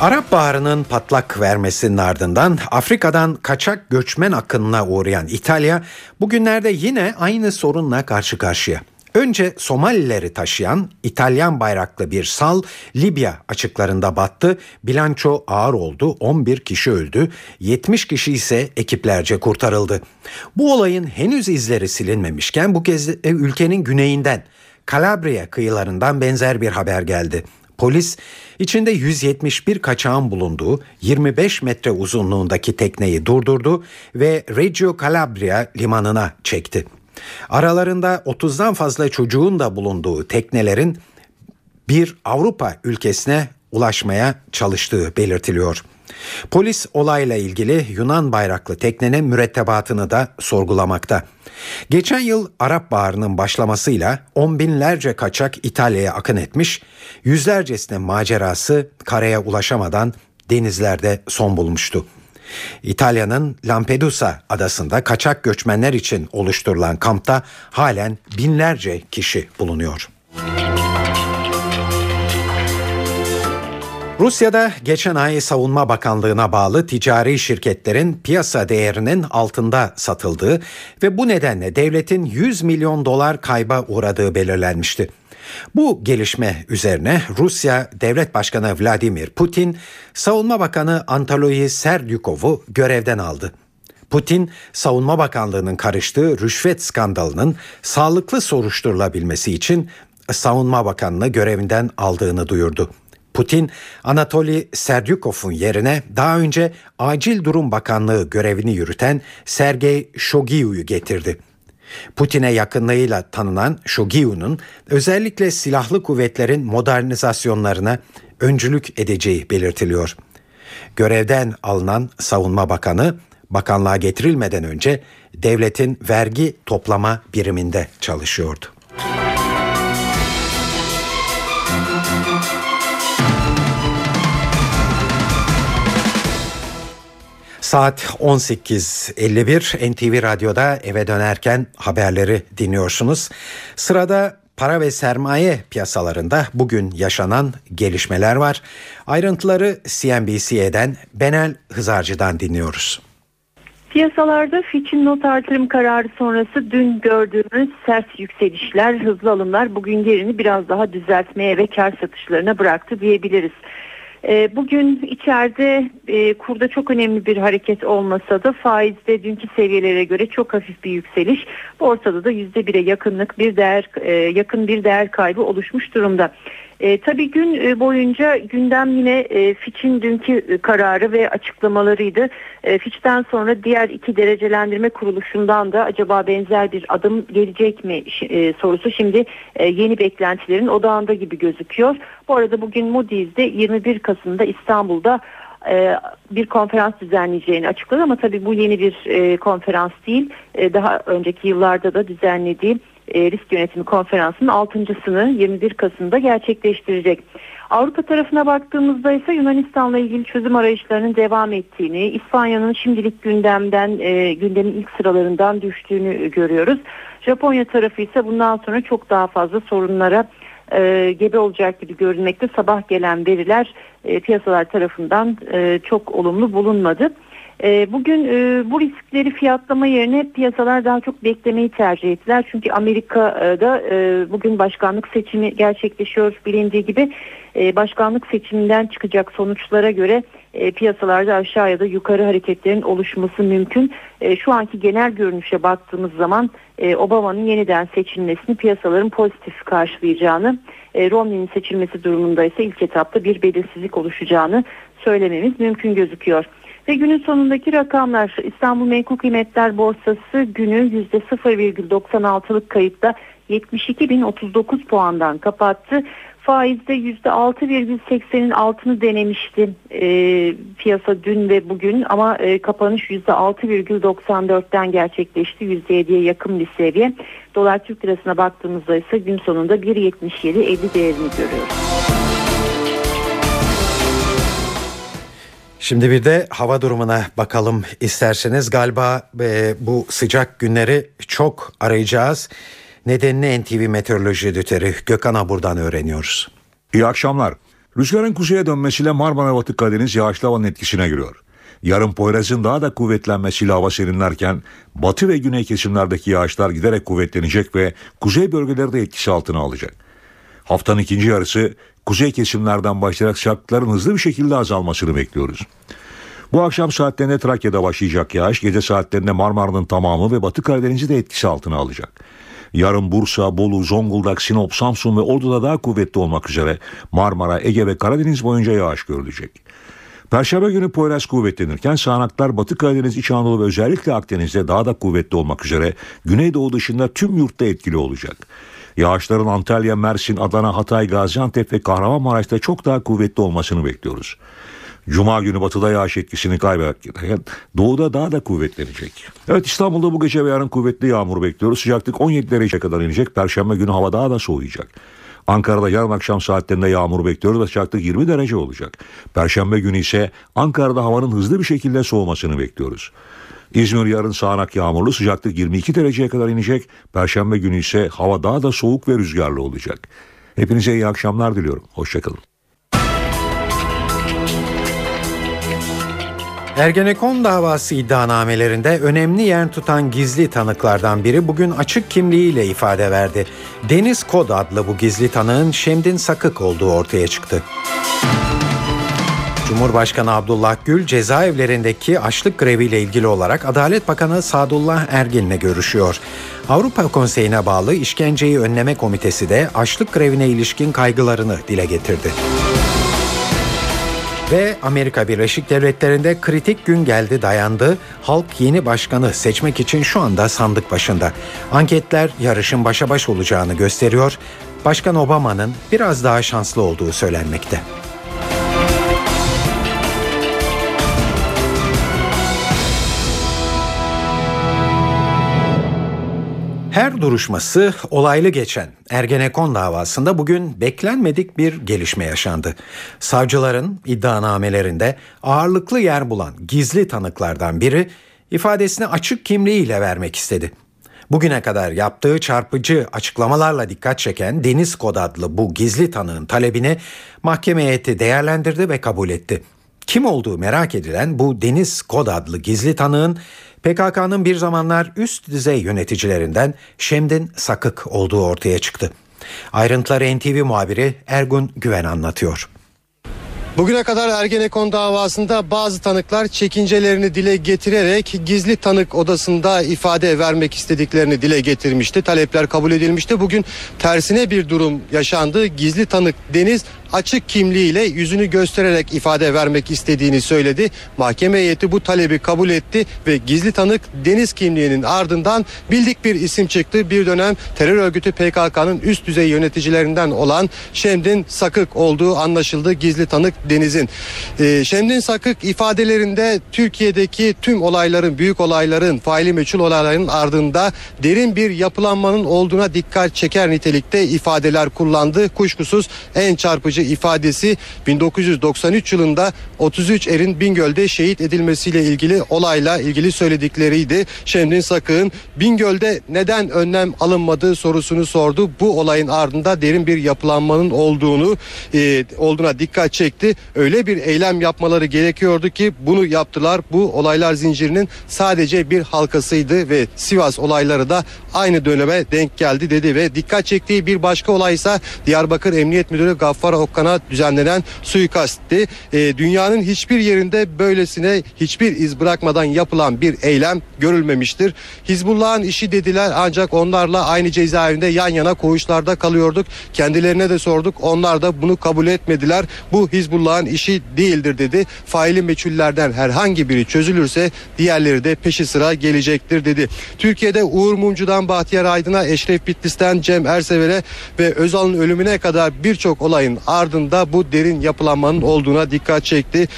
Arap Baharı'nın patlak vermesinin ardından Afrika'dan kaçak göçmen akınına uğrayan İtalya bugünlerde yine aynı sorunla karşı karşıya. Önce Somalileri taşıyan İtalyan bayraklı bir sal Libya açıklarında battı. Bilanço ağır oldu. 11 kişi öldü. 70 kişi ise ekiplerce kurtarıldı. Bu olayın henüz izleri silinmemişken bu kez ülkenin güneyinden Calabria kıyılarından benzer bir haber geldi. Polis içinde 171 kaçağın bulunduğu 25 metre uzunluğundaki tekneyi durdurdu ve Reggio Calabria limanına çekti. Aralarında 30'dan fazla çocuğun da bulunduğu teknelerin bir Avrupa ülkesine ulaşmaya çalıştığı belirtiliyor. Polis olayla ilgili Yunan bayraklı teknenin mürettebatını da sorgulamakta. Geçen yıl Arap Baharı'nın başlamasıyla on binlerce kaçak İtalya'ya akın etmiş, yüzlercesinin macerası karaya ulaşamadan denizlerde son bulmuştu. İtalya'nın Lampedusa adasında kaçak göçmenler için oluşturulan kampta halen binlerce kişi bulunuyor. Rusya'da geçen ay Savunma Bakanlığı'na bağlı ticari şirketlerin piyasa değerinin altında satıldığı ve bu nedenle devletin 100 milyon dolar kayba uğradığı belirlenmişti. Bu gelişme üzerine Rusya Devlet Başkanı Vladimir Putin, Savunma Bakanı Anatoly Serdyukov'u görevden aldı. Putin, Savunma Bakanlığı'nın karıştığı rüşvet skandalının sağlıklı soruşturulabilmesi için Savunma Bakanı'nı görevinden aldığını duyurdu. Putin, Anatoly Serdyukov'un yerine daha önce Acil Durum Bakanlığı görevini yürüten Sergey Shogiu'yu getirdi. Putin'e yakınlığıyla tanınan Shogiu'nun özellikle silahlı kuvvetlerin modernizasyonlarına öncülük edeceği belirtiliyor. Görevden alınan Savunma Bakanı bakanlığa getirilmeden önce devletin vergi toplama biriminde çalışıyordu. Saat 18.51 NTV Radyo'da eve dönerken haberleri dinliyorsunuz. Sırada para ve sermaye piyasalarında bugün yaşanan gelişmeler var. Ayrıntıları CNBC'den Benel Hızarcı'dan dinliyoruz. Piyasalarda Fitch'in not artırım kararı sonrası dün gördüğümüz sert yükselişler, hızlı alımlar bugün yerini biraz daha düzeltmeye ve kar satışlarına bıraktı diyebiliriz. Ee, bugün içeride e, kurda çok önemli bir hareket olmasa da faizde dünkü seviyelere göre çok hafif bir yükseliş. Borsada da yüzde bire yakınlık bir değer e, yakın bir değer kaybı oluşmuş durumda. E, tabii gün e, boyunca gündem yine e, Fitch'in dünkü e, kararı ve açıklamalarıydı. E, Fitch'ten sonra diğer iki derecelendirme kuruluşundan da acaba benzer bir adım gelecek mi e, sorusu şimdi e, yeni beklentilerin odağında gibi gözüküyor. Bu arada bugün Moody's'de 21 Kasım'da İstanbul'da e, bir konferans düzenleyeceğini açıkladı ama tabii bu yeni bir konferans değil. Daha önceki yıllarda da düzenlediği e, risk yönetimi konferansının altıncısını 21 Kasım'da gerçekleştirecek. Avrupa tarafına baktığımızda ise Yunanistan'la ilgili çözüm arayışlarının devam ettiğini, İspanya'nın şimdilik gündemden e, gündemin ilk sıralarından düştüğünü görüyoruz. Japonya tarafı ise bundan sonra çok daha fazla sorunlara e, gebe olacak gibi görünmekte. Sabah gelen veriler e, piyasalar tarafından e, çok olumlu bulunmadı. E, bugün e, bu riskleri fiyatlama yerine piyasalar daha çok beklemeyi tercih ettiler. Çünkü Amerika'da e, bugün başkanlık seçimi gerçekleşiyor bilindiği gibi e, başkanlık seçiminden çıkacak sonuçlara göre e, piyasalarda aşağı ya da yukarı hareketlerin oluşması mümkün. E, şu anki genel görünüşe baktığımız zaman e, Obama'nın yeniden seçilmesini piyasaların pozitif karşılayacağını, e, Romney'nin seçilmesi durumunda ise ilk etapta bir belirsizlik oluşacağını söylememiz mümkün gözüküyor. Ve günün sonundaki rakamlar İstanbul Menkul Kıymetler Borsası günü %0,96'lık kayıpta 72.039 puandan kapattı. Faizde %6,80'in altını denemişti e, piyasa dün ve bugün ama e, kapanış %6,94'ten gerçekleşti. %7'ye yakın bir seviye. Dolar Türk Lirası'na baktığımızda ise gün sonunda 1.77.50 değerini görüyoruz. Şimdi bir de hava durumuna bakalım isterseniz. Galiba e, bu sıcak günleri çok arayacağız. Nedenini NTV Meteoroloji Editörü Gökhan Abur'dan öğreniyoruz. İyi akşamlar. Rüzgarın kuzeye dönmesiyle Marmara Batı Karadeniz yağışlı havanın etkisine giriyor. Yarın Poyraz'ın daha da kuvvetlenmesiyle hava serinlerken batı ve güney kesimlerdeki yağışlar giderek kuvvetlenecek ve kuzey bölgeleri de etkisi altına alacak. Haftanın ikinci yarısı kuzey kesimlerden başlayarak sıcaklıkların hızlı bir şekilde azalmasını bekliyoruz. Bu akşam saatlerinde Trakya'da başlayacak yağış gece saatlerinde Marmara'nın tamamı ve Batı Karadeniz'i de etkisi altına alacak. Yarın Bursa, Bolu, Zonguldak, Sinop, Samsun ve Ordu'da daha kuvvetli olmak üzere Marmara, Ege ve Karadeniz boyunca yağış görülecek. Perşembe günü Poyraz kuvvetlenirken sağanaklar Batı Karadeniz, İç Anadolu ve özellikle Akdeniz'de daha da kuvvetli olmak üzere Güneydoğu dışında tüm yurtta etkili olacak. Yağışların Antalya, Mersin, Adana, Hatay, Gaziantep ve Kahramanmaraş'ta çok daha kuvvetli olmasını bekliyoruz. Cuma günü batıda yağış etkisini kaybederken doğuda daha da kuvvetlenecek. Evet İstanbul'da bu gece ve yarın kuvvetli yağmur bekliyoruz. Sıcaklık 17 dereceye kadar inecek. Perşembe günü hava daha da soğuyacak. Ankara'da yarın akşam saatlerinde yağmur bekliyoruz ve sıcaklık 20 derece olacak. Perşembe günü ise Ankara'da havanın hızlı bir şekilde soğumasını bekliyoruz. İzmir yarın sağanak yağmurlu sıcaklık 22 dereceye kadar inecek. Perşembe günü ise hava daha da soğuk ve rüzgarlı olacak. Hepinize iyi akşamlar diliyorum. Hoşçakalın. Ergenekon davası iddianamelerinde önemli yer tutan gizli tanıklardan biri bugün açık kimliğiyle ifade verdi. Deniz Kod adlı bu gizli tanığın Şemdin Sakık olduğu ortaya çıktı. Cumhurbaşkanı Abdullah Gül cezaevlerindeki açlık greviyle ilgili olarak Adalet Bakanı Sadullah Ergin'le görüşüyor. Avrupa Konseyi'ne bağlı İşkenceyi Önleme Komitesi de açlık grevine ilişkin kaygılarını dile getirdi. Ve Amerika Birleşik Devletleri'nde kritik gün geldi dayandı. Halk yeni başkanı seçmek için şu anda sandık başında. Anketler yarışın başa baş olacağını gösteriyor. Başkan Obama'nın biraz daha şanslı olduğu söylenmekte. Her duruşması olaylı geçen Ergenekon davasında bugün beklenmedik bir gelişme yaşandı. Savcıların iddianamelerinde ağırlıklı yer bulan gizli tanıklardan biri ifadesini açık kimliğiyle vermek istedi. Bugüne kadar yaptığı çarpıcı açıklamalarla dikkat çeken Deniz Kod adlı bu gizli tanığın talebini mahkeme heyeti değerlendirdi ve kabul etti. Kim olduğu merak edilen bu Deniz Kod adlı gizli tanığın PKK'nın bir zamanlar üst düzey yöneticilerinden Şemdin Sakık olduğu ortaya çıktı. Ayrıntıları NTV muhabiri Ergun Güven anlatıyor. Bugüne kadar Ergenekon davasında bazı tanıklar çekincelerini dile getirerek gizli tanık odasında ifade vermek istediklerini dile getirmişti. Talepler kabul edilmişti. Bugün tersine bir durum yaşandı. Gizli tanık Deniz açık kimliğiyle yüzünü göstererek ifade vermek istediğini söyledi. Mahkeme heyeti bu talebi kabul etti ve gizli tanık Deniz kimliğinin ardından bildik bir isim çıktı. Bir dönem terör örgütü PKK'nın üst düzey yöneticilerinden olan Şemdin Sakık olduğu anlaşıldı. Gizli tanık Deniz'in. Ee, Şemdin Sakık ifadelerinde Türkiye'deki tüm olayların, büyük olayların, faili meçhul olayların ardında derin bir yapılanmanın olduğuna dikkat çeker nitelikte ifadeler kullandı. Kuşkusuz en çarpıcı ifadesi 1993 yılında 33 erin Bingöl'de şehit edilmesiyle ilgili olayla ilgili söyledikleriydi. Şemdin Sakık'ın Bingöl'de neden önlem alınmadığı sorusunu sordu. Bu olayın ardında derin bir yapılanmanın olduğunu e, olduğuna dikkat çekti. Öyle bir eylem yapmaları gerekiyordu ki bunu yaptılar. Bu olaylar zincirinin sadece bir halkasıydı ve Sivas olayları da aynı döneme denk geldi dedi ve dikkat çektiği bir başka olaysa Diyarbakır Emniyet Müdürü Gaffar Okkan'a düzenlenen suikastti. E, dünyanın hiçbir yerinde böylesine hiçbir iz bırakmadan yapılan bir eylem görülmemiştir. Hizbullah'ın işi dediler ancak onlarla aynı cezaevinde yan yana koğuşlarda kalıyorduk. Kendilerine de sorduk. Onlar da bunu kabul etmediler. Bu Hizbullah'ın işi değildir dedi. Faili meçhullerden herhangi biri çözülürse diğerleri de peşi sıra gelecektir dedi. Türkiye'de Uğur Mumcu'dan Bahtiyar Aydın'a, Eşref Bitlis'ten Cem Ersever'e ve Özal'ın ölümüne kadar birçok olayın ardında bu derin yapılanmanın olduğuna dikkat çekti.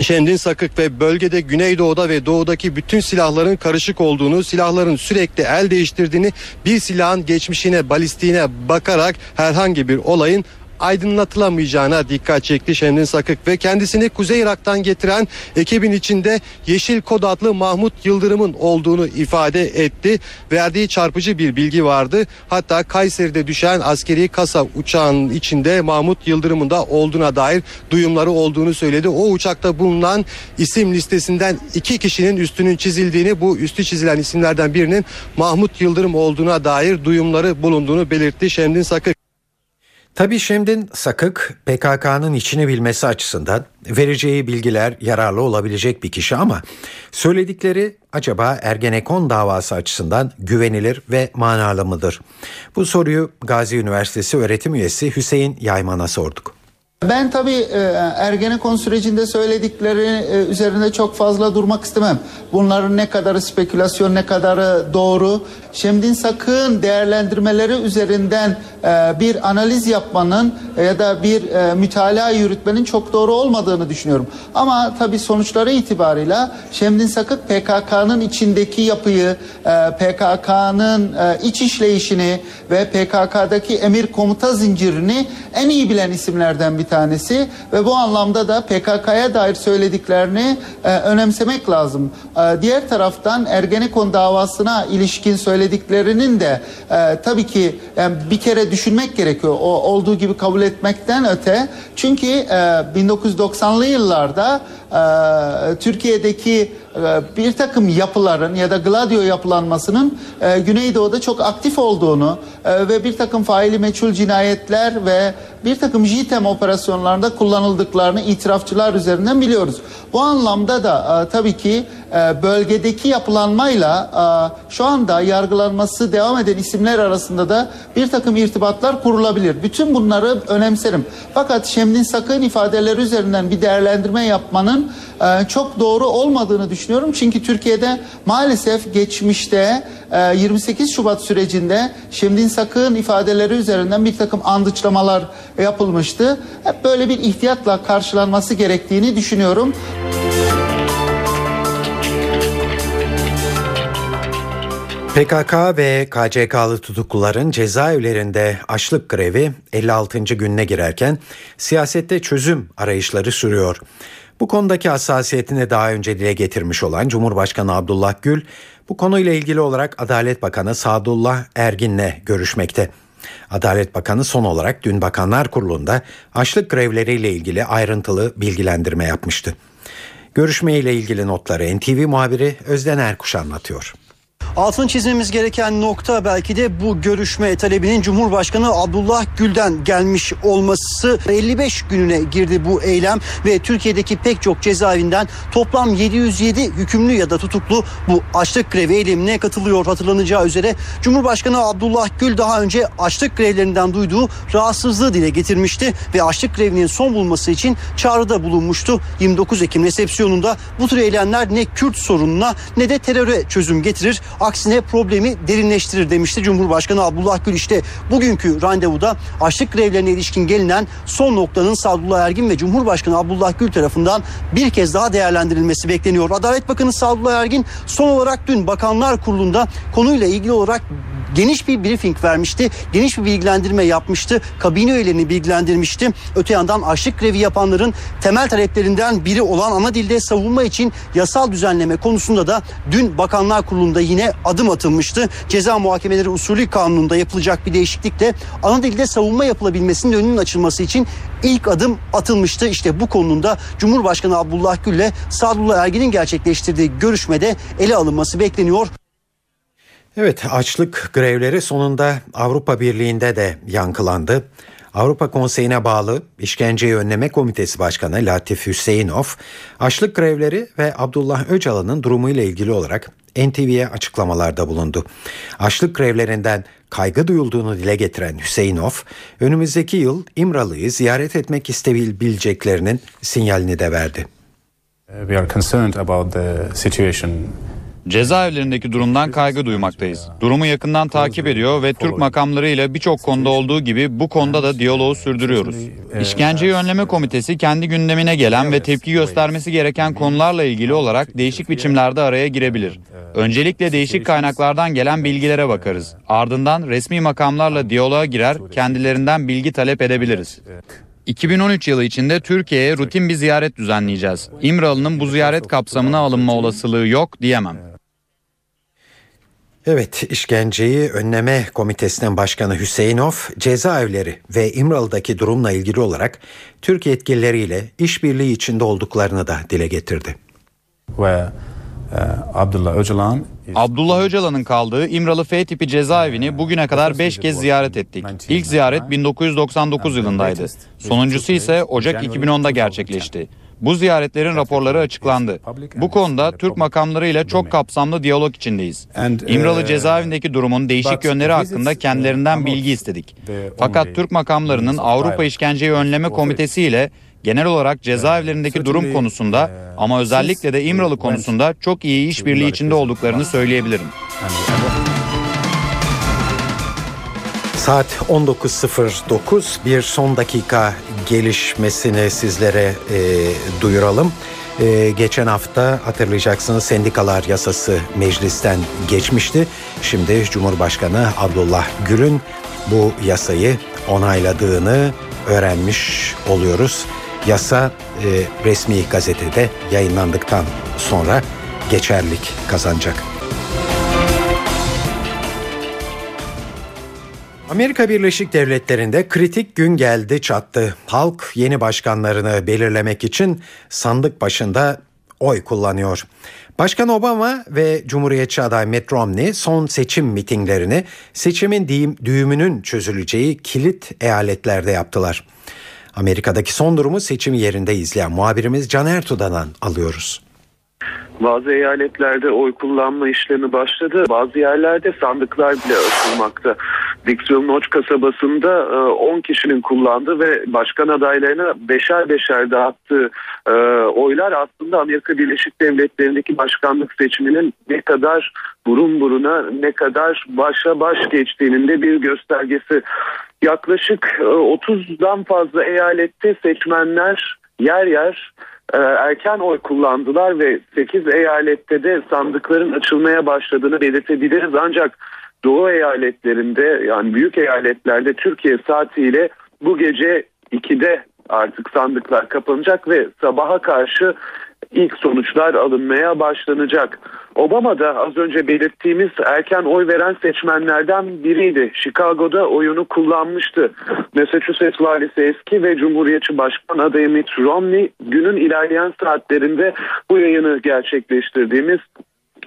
Şemdin Sakık ve bölgede Güneydoğu'da ve Doğu'daki bütün silahların karışık olduğunu, silahların sürekli el değiştirdiğini, bir silahın geçmişine, balistiğine bakarak herhangi bir olayın aydınlatılamayacağına dikkat çekti Şemdin Sakık ve kendisini Kuzey Irak'tan getiren ekibin içinde Yeşil Kod adlı Mahmut Yıldırım'ın olduğunu ifade etti. Verdiği çarpıcı bir bilgi vardı. Hatta Kayseri'de düşen askeri kasa uçağının içinde Mahmut Yıldırım'ın da olduğuna dair duyumları olduğunu söyledi. O uçakta bulunan isim listesinden iki kişinin üstünün çizildiğini bu üstü çizilen isimlerden birinin Mahmut Yıldırım olduğuna dair duyumları bulunduğunu belirtti Şemdin Sakık. Tabii Şemdin Sakık PKK'nın içini bilmesi açısından vereceği bilgiler yararlı olabilecek bir kişi ama söyledikleri acaba Ergenekon davası açısından güvenilir ve manalı mıdır? Bu soruyu Gazi Üniversitesi öğretim üyesi Hüseyin Yayman'a sorduk. Ben tabii e, Ergenekon sürecinde söyledikleri e, üzerinde çok fazla durmak istemem. Bunların ne kadarı spekülasyon ne kadarı doğru. Şemdin Sakın değerlendirmeleri üzerinden e, bir analiz yapmanın ya da bir mütalaa yürütmenin çok doğru olmadığını düşünüyorum. Ama tabii sonuçları itibarıyla Şemdin Sakık PKK'nın içindeki yapıyı, PKK'nın iç işleyişini ve PKK'daki emir komuta zincirini en iyi bilen isimlerden bir tanesi ve bu anlamda da PKK'ya dair söylediklerini e, önemsemek lazım. E, diğer taraftan Ergenekon davasına ilişkin söylediklerinin de e, tabii ki yani bir kere düşünmek gerekiyor. O olduğu gibi kabul etmekten öte. Çünkü e, 1990'lı yıllarda e, Türkiye'deki e, bir takım yapıların ya da gladio yapılanmasının e, Güneydoğu'da çok aktif olduğunu e, ve bir takım faili meçhul cinayetler ve bir takım JITEM operasyonlarında kullanıldıklarını itirafçılar üzerinden biliyoruz. Bu anlamda da e, tabii ki e, bölgedeki yapılanmayla e, şu anda yargılanması devam eden isimler arasında da bir takım irtibatlar kurulabilir. Bütün bunları önemserim. Fakat Şemdin Sakın ifadeleri üzerinden bir değerlendirme yapmanın çok doğru olmadığını düşünüyorum. Çünkü Türkiye'de maalesef geçmişte 28 Şubat sürecinde Şemdin Sakın ifadeleri üzerinden bir takım andıçlamalar yapılmıştı. Hep böyle bir ihtiyatla karşılanması gerektiğini düşünüyorum. PKK ve KCK'lı tutukluların cezaevlerinde açlık grevi 56. gününe girerken siyasette çözüm arayışları sürüyor. Bu konudaki hassasiyetini daha önce dile getirmiş olan Cumhurbaşkanı Abdullah Gül bu konuyla ilgili olarak Adalet Bakanı Sadullah Ergin'le görüşmekte. Adalet Bakanı son olarak dün Bakanlar Kurulu'nda açlık grevleriyle ilgili ayrıntılı bilgilendirme yapmıştı. Görüşme ile ilgili notları NTV muhabiri Özden Erkuş anlatıyor. Altın çizmemiz gereken nokta belki de bu görüşme talebinin Cumhurbaşkanı Abdullah Gül'den gelmiş olması 55 gününe girdi bu eylem ve Türkiye'deki pek çok cezaevinden toplam 707 hükümlü ya da tutuklu bu açlık grevi eylemine katılıyor hatırlanacağı üzere. Cumhurbaşkanı Abdullah Gül daha önce açlık grevlerinden duyduğu rahatsızlığı dile getirmişti ve açlık grevinin son bulması için çağrıda bulunmuştu. 29 Ekim resepsiyonunda bu tür eylemler ne Kürt sorununa ne de teröre çözüm getirir. Aksine problemi derinleştirir demişti Cumhurbaşkanı Abdullah Gül. İşte bugünkü randevuda açlık grevlerine ilişkin gelinen son noktanın Sadullah Ergin ve Cumhurbaşkanı Abdullah Gül tarafından bir kez daha değerlendirilmesi bekleniyor. Adalet Bakanı Sadullah Ergin son olarak dün Bakanlar Kurulu'nda konuyla ilgili olarak geniş bir briefing vermişti. Geniş bir bilgilendirme yapmıştı. Kabine üyelerini bilgilendirmişti. Öte yandan açlık grevi yapanların temel taleplerinden biri olan ana dilde savunma için yasal düzenleme konusunda da dün Bakanlar Kurulu'nda yine adım atılmıştı. Ceza muhakemeleri usulü kanununda yapılacak bir değişiklikle ana dilde savunma yapılabilmesinin önünün açılması için ilk adım atılmıştı. İşte bu konunun Cumhurbaşkanı Abdullah Gül ile Sadullah Ergin'in gerçekleştirdiği görüşmede ele alınması bekleniyor. Evet açlık grevleri sonunda Avrupa Birliği'nde de yankılandı. Avrupa Konseyi'ne bağlı İşkenceyi Önleme Komitesi Başkanı Latif Hüseyinov, açlık grevleri ve Abdullah Öcalan'ın durumuyla ilgili olarak NTV'ye açıklamalarda bulundu. Açlık grevlerinden kaygı duyulduğunu dile getiren Hüseyinov, önümüzdeki yıl İmralı'yı ziyaret etmek isteyebileceklerinin sinyalini de verdi. We are concerned about the situation Cezaevlerindeki durumdan kaygı duymaktayız. Durumu yakından takip ediyor ve Türk makamlarıyla birçok konuda olduğu gibi bu konuda da diyaloğu sürdürüyoruz. İşkenceyi Önleme Komitesi kendi gündemine gelen ve tepki göstermesi gereken konularla ilgili olarak değişik biçimlerde araya girebilir. Öncelikle değişik kaynaklardan gelen bilgilere bakarız. Ardından resmi makamlarla diyaloğa girer, kendilerinden bilgi talep edebiliriz. 2013 yılı içinde Türkiye'ye rutin bir ziyaret düzenleyeceğiz. İmralı'nın bu ziyaret kapsamına alınma olasılığı yok diyemem. Evet, işkenceyi önleme komitesinin başkanı Hüseyinov, cezaevleri ve İmralı'daki durumla ilgili olarak Türk yetkilileriyle işbirliği içinde olduklarını da dile getirdi. Ve Abdullah Öcalan Abdullah Öcalan'ın kaldığı İmralı F tipi cezaevini bugüne kadar 5 kez ziyaret ettik. İlk ziyaret 1999 yılındaydı. Sonuncusu ise Ocak 2010'da gerçekleşti. Bu ziyaretlerin raporları açıklandı. Bu konuda Türk makamlarıyla çok kapsamlı diyalog içindeyiz. İmralı cezaevindeki durumun değişik yönleri hakkında kendilerinden bilgi istedik. Fakat Türk makamlarının Avrupa İşkenceyi Önleme Komitesi ile genel olarak cezaevlerindeki durum konusunda ama özellikle de İmralı konusunda çok iyi işbirliği içinde olduklarını söyleyebilirim. Saat 19.09 bir son dakika gelişmesini sizlere e, duyuralım. E, geçen hafta hatırlayacaksınız sendikalar yasası meclisten geçmişti. Şimdi Cumhurbaşkanı Abdullah Gül'ün bu yasayı onayladığını öğrenmiş oluyoruz. Yasa e, resmi gazetede yayınlandıktan sonra geçerlik kazanacak. Amerika Birleşik Devletleri'nde kritik gün geldi çattı. Halk yeni başkanlarını belirlemek için sandık başında oy kullanıyor. Başkan Obama ve Cumhuriyetçi aday Mitt Romney son seçim mitinglerini seçimin düğümünün çözüleceği kilit eyaletlerde yaptılar. Amerika'daki son durumu seçim yerinde izleyen muhabirimiz Can Ertuğ'dan alıyoruz. Bazı eyaletlerde oy kullanma işlemi başladı. Bazı yerlerde sandıklar bile açılmakta. Dixville Notch kasabasında 10 kişinin kullandığı ve başkan adaylarına beşer beşer dağıttığı e, oylar aslında Amerika Birleşik Devletleri'ndeki başkanlık seçiminin ne kadar burun buruna ne kadar başa baş geçtiğinin de bir göstergesi. Yaklaşık 30'dan fazla eyalette seçmenler yer yer e, erken oy kullandılar ve 8 eyalette de sandıkların açılmaya başladığını belirtebiliriz. Ancak Doğu eyaletlerinde yani büyük eyaletlerde Türkiye saatiyle bu gece 2'de artık sandıklar kapanacak ve sabaha karşı ilk sonuçlar alınmaya başlanacak. Obama da az önce belirttiğimiz erken oy veren seçmenlerden biriydi. Chicago'da oyunu kullanmıştı. Massachusetts valisi eski ve Cumhuriyetçi Başkan adayı Mitt Romney günün ilerleyen saatlerinde bu yayını gerçekleştirdiğimiz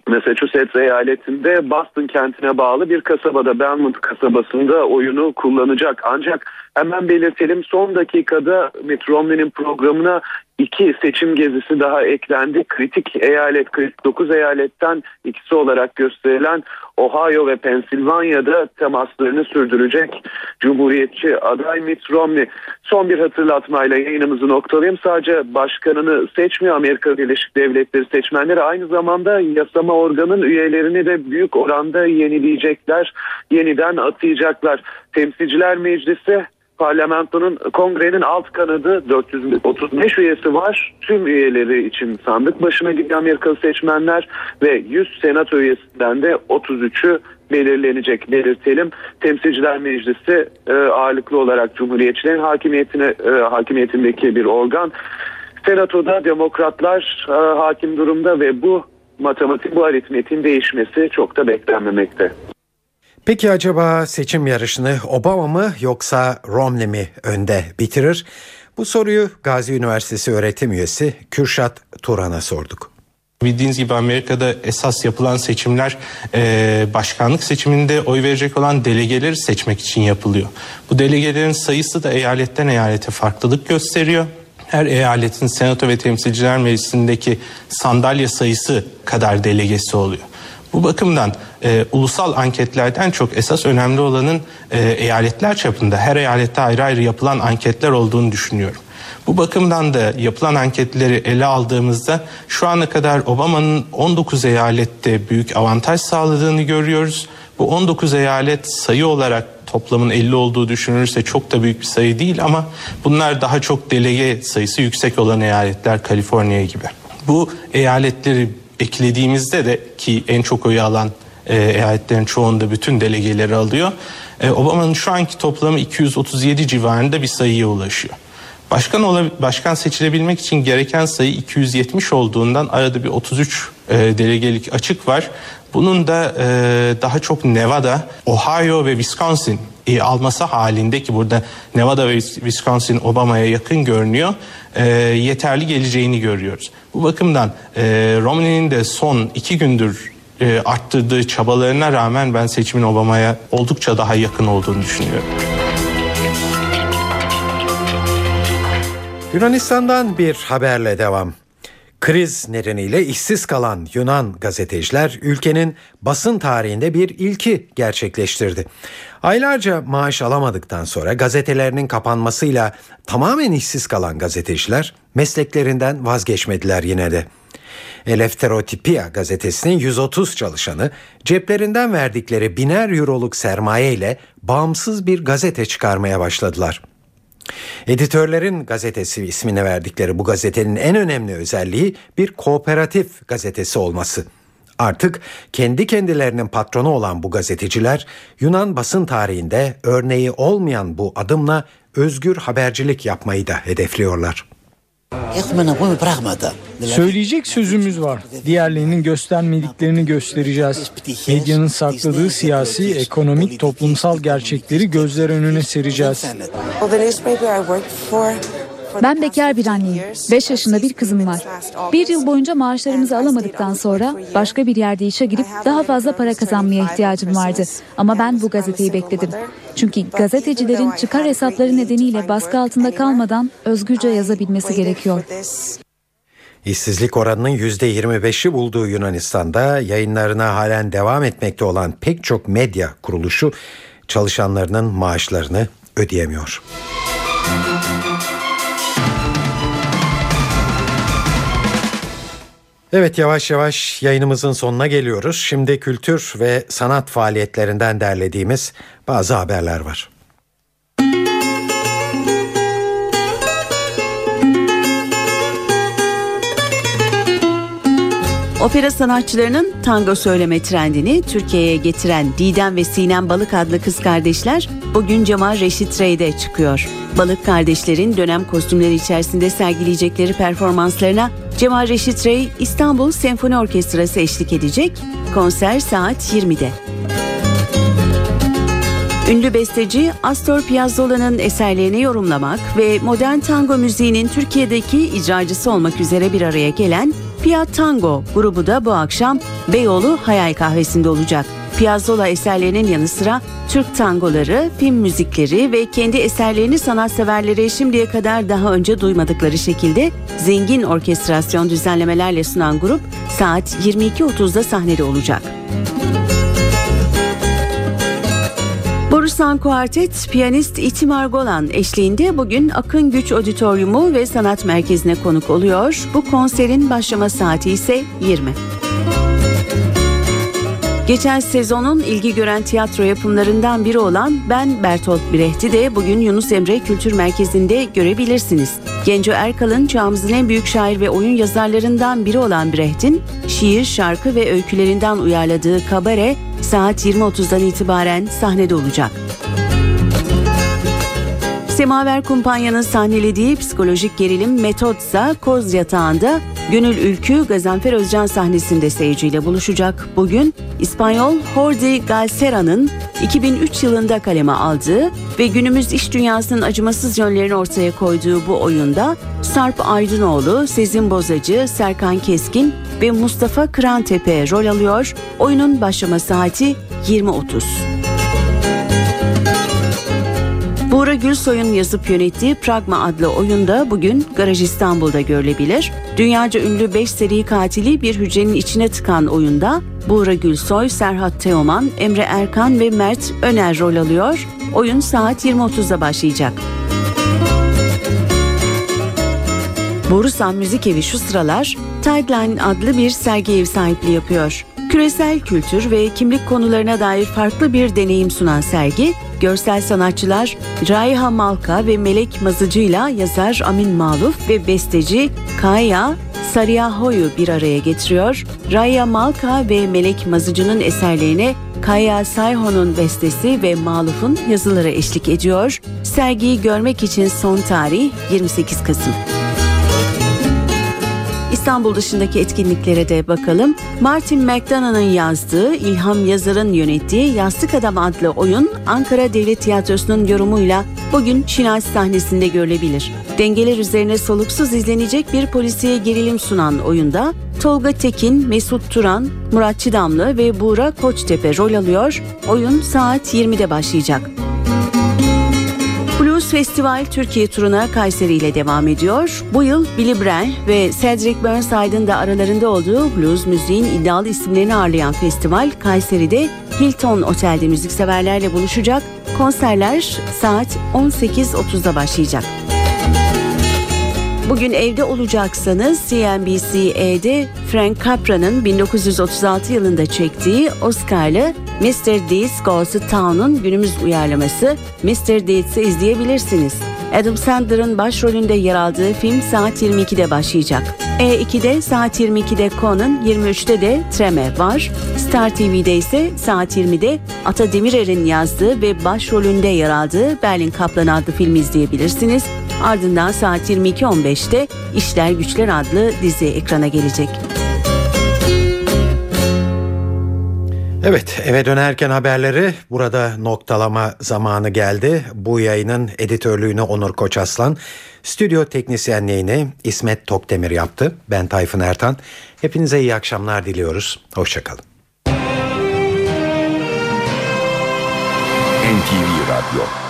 Massachusetts eyaletinde Boston kentine bağlı bir kasabada Belmont kasabasında oyunu kullanacak. Ancak hemen belirtelim son dakikada Mitt Romney'nin programına iki seçim gezisi daha eklendi. Kritik eyalet 49 eyaletten ikisi olarak gösterilen Ohio ve Pensilvanya'da temaslarını sürdürecek Cumhuriyetçi aday Mitt Romney. Son bir hatırlatmayla yayınımızı noktalayayım. Sadece başkanını seçmiyor Amerika Birleşik Devletleri seçmenleri. Aynı zamanda yasama organın üyelerini de büyük oranda yenileyecekler. Yeniden atayacaklar. Temsilciler Meclisi parlamentonun kongrenin alt kanadı 435 üyesi var. Tüm üyeleri için sandık başına gidiyor Amerikalı seçmenler ve 100 senato üyesinden de 33'ü belirlenecek belirtelim. Temsilciler Meclisi e, ağırlıklı olarak Cumhuriyetçilerin hakimiyetine e, hakimiyetindeki bir organ. Senatoda demokratlar e, hakim durumda ve bu matematik bu aritmetin değişmesi çok da beklenmemekte. Peki acaba seçim yarışını Obama mı yoksa Romney mi önde bitirir? Bu soruyu Gazi Üniversitesi öğretim üyesi Kürşat Turan'a sorduk. Bildiğiniz gibi Amerika'da esas yapılan seçimler e, başkanlık seçiminde oy verecek olan delegeleri seçmek için yapılıyor. Bu delegelerin sayısı da eyaletten eyalete farklılık gösteriyor. Her eyaletin senato ve temsilciler meclisindeki sandalye sayısı kadar delegesi oluyor. Bu bakımdan e, ulusal anketlerden çok esas önemli olanın e, eyaletler çapında her eyalette ayrı ayrı yapılan anketler olduğunu düşünüyorum. Bu bakımdan da yapılan anketleri ele aldığımızda şu ana kadar Obama'nın 19 eyalette büyük avantaj sağladığını görüyoruz. Bu 19 eyalet sayı olarak toplamın 50 olduğu düşünülürse çok da büyük bir sayı değil ama bunlar daha çok delege sayısı yüksek olan eyaletler Kaliforniya gibi. Bu eyaletleri eklediğimizde de ki en çok oyu alan e, eyaletlerin çoğunda bütün delegeleri alıyor. E, Obama'nın şu anki toplamı 237 civarında bir sayıya ulaşıyor. Başkan ola, başkan seçilebilmek için gereken sayı 270 olduğundan arada bir 33 e, delegelik açık var. Bunun da e, daha çok Nevada, Ohio ve Wisconsin e, alması halinde burada Nevada ve Wisconsin Obama'ya yakın görünüyor. E, yeterli geleceğini görüyoruz. Bu bakımdan e, Romney'nin de son iki gündür e, arttırdığı çabalarına rağmen ben seçimin Obama'ya oldukça daha yakın olduğunu düşünüyorum. Yunanistan'dan bir haberle devam. Kriz nedeniyle işsiz kalan Yunan gazeteciler ülkenin basın tarihinde bir ilki gerçekleştirdi. Aylarca maaş alamadıktan sonra gazetelerinin kapanmasıyla tamamen işsiz kalan gazeteciler mesleklerinden vazgeçmediler yine de. Elefterotipia gazetesinin 130 çalışanı ceplerinden verdikleri biner euroluk sermaye ile bağımsız bir gazete çıkarmaya başladılar. Editörlerin gazetesi ismini verdikleri bu gazetenin en önemli özelliği bir kooperatif gazetesi olması. Artık kendi kendilerinin patronu olan bu gazeteciler Yunan basın tarihinde örneği olmayan bu adımla özgür habercilik yapmayı da hedefliyorlar. Söyleyecek sözümüz var. Diğerlerinin göstermediklerini göstereceğiz. Medyanın sakladığı siyasi, ekonomik, toplumsal gerçekleri gözler önüne sereceğiz. Ben bekar bir anneyim. 5 yaşında bir kızım var. Bir yıl boyunca maaşlarımızı alamadıktan sonra başka bir yerde işe girip daha fazla para kazanmaya ihtiyacım vardı. Ama ben bu gazeteyi bekledim. Çünkü gazetecilerin çıkar hesapları nedeniyle baskı altında kalmadan özgürce yazabilmesi gerekiyor. İşsizlik oranının %25'i bulduğu Yunanistan'da yayınlarına halen devam etmekte olan pek çok medya kuruluşu çalışanlarının maaşlarını ödeyemiyor. Evet yavaş yavaş yayınımızın sonuna geliyoruz. Şimdi kültür ve sanat faaliyetlerinden derlediğimiz bazı haberler var. Opera sanatçılarının tango söyleme trendini Türkiye'ye getiren Didem ve Sinem Balık adlı kız kardeşler bugün Cemal Reşit Rey'de çıkıyor. Balık kardeşlerin dönem kostümleri içerisinde sergileyecekleri performanslarına Cemal Reşit Rey İstanbul Senfoni Orkestrası eşlik edecek. Konser saat 20'de. Ünlü besteci Astor Piazzolla'nın eserlerini yorumlamak ve modern tango müziğinin Türkiye'deki icracısı olmak üzere bir araya gelen Pia Tango grubu da bu akşam Beyoğlu Hayal Kahvesi'nde olacak. Piazzolla eserlerinin yanı sıra Türk tangoları, film müzikleri ve kendi eserlerini sanatseverlere şimdiye kadar daha önce duymadıkları şekilde zengin orkestrasyon düzenlemelerle sunan grup saat 22.30'da sahnede olacak. Borusan Kuartet, piyanist İti Margolan eşliğinde bugün Akın Güç Auditoriumu ve Sanat Merkezi'ne konuk oluyor. Bu konserin başlama saati ise 20. Geçen sezonun ilgi gören tiyatro yapımlarından biri olan Ben Bertolt Brecht'i de bugün Yunus Emre Kültür Merkezi'nde görebilirsiniz. Genco Erkal'ın çağımızın en büyük şair ve oyun yazarlarından biri olan Brecht'in şiir, şarkı ve öykülerinden uyarladığı Kabare saat 20.30'dan itibaren sahnede olacak. Semaver Kumpanya'nın sahnelediği psikolojik gerilim Metodsa Koz Yatağı'nda Gönül Ülkü Gazanfer Özcan sahnesinde seyirciyle buluşacak. Bugün İspanyol Jordi Galcera'nın 2003 yılında kaleme aldığı ve günümüz iş dünyasının acımasız yönlerini ortaya koyduğu bu oyunda Sarp Aydınoğlu, Sezin Bozacı, Serkan Keskin ve Mustafa Kırantepe rol alıyor. Oyunun başlama saati 20.30. Gülsoy'un yazıp yönettiği Pragma adlı oyunda bugün Garaj İstanbul'da görülebilir. Dünyaca ünlü 5 seri katili bir hücrenin içine tıkan oyunda Buğra Gülsoy, Serhat Teoman, Emre Erkan ve Mert Öner rol alıyor. Oyun saat 20.30'da başlayacak. Borusan Müzik Evi şu sıralar Tideline adlı bir sergi ev sahipliği yapıyor. Küresel kültür ve kimlik konularına dair farklı bir deneyim sunan sergi, görsel sanatçılar Raiha Malka ve Melek Mazıcı'yla yazar Amin Maluf ve besteci Kaya Sariyaho'yu bir araya getiriyor. Raiha Malka ve Melek Mazıcı'nın eserlerine Kaya Sayho'nun bestesi ve Maluf'un yazıları eşlik ediyor. Sergiyi görmek için son tarih 28 Kasım. İstanbul dışındaki etkinliklere de bakalım. Martin McDonagh'ın yazdığı, İlham Yazar'ın yönettiği Yastık Adam adlı oyun Ankara Devlet Tiyatrosu'nun yorumuyla bugün Şinasi sahnesinde görülebilir. Dengeler üzerine soluksuz izlenecek bir polisiye gerilim sunan oyunda Tolga Tekin, Mesut Turan, Murat Çidamlı ve Buğra Koçtepe rol alıyor. Oyun saat 20'de başlayacak. Blues Festival Türkiye turuna Kayseri ile devam ediyor. Bu yıl Billy Bryan ve Cedric Burnside'ın da aralarında olduğu blues müziğin iddialı isimlerini ağırlayan festival Kayseri'de Hilton Otel'de müzikseverlerle buluşacak. Konserler saat 18.30'da başlayacak. Bugün evde olacaksanız CNBC'de Frank Capra'nın 1936 yılında çektiği Oscar'lı Mr. Deeds Goes to Town'un günümüz uyarlaması Mr. Deeds'i izleyebilirsiniz. Adam Sandler'ın başrolünde yer aldığı film saat 22'de başlayacak. E2'de saat 22'de Conan, 23'te de Treme var. Star TV'de ise saat 20'de Ata Demirer'in yazdığı ve başrolünde yer aldığı Berlin Kaplanı adlı filmi izleyebilirsiniz. Ardından saat 22.15'te İşler Güçler adlı dizi ekrana gelecek. Evet eve dönerken haberleri burada noktalama zamanı geldi. Bu yayının editörlüğünü Onur Koçaslan, stüdyo teknisyenliğini İsmet Tokdemir yaptı. Ben Tayfun Ertan. Hepinize iyi akşamlar diliyoruz. Hoşçakalın. NTV Radyo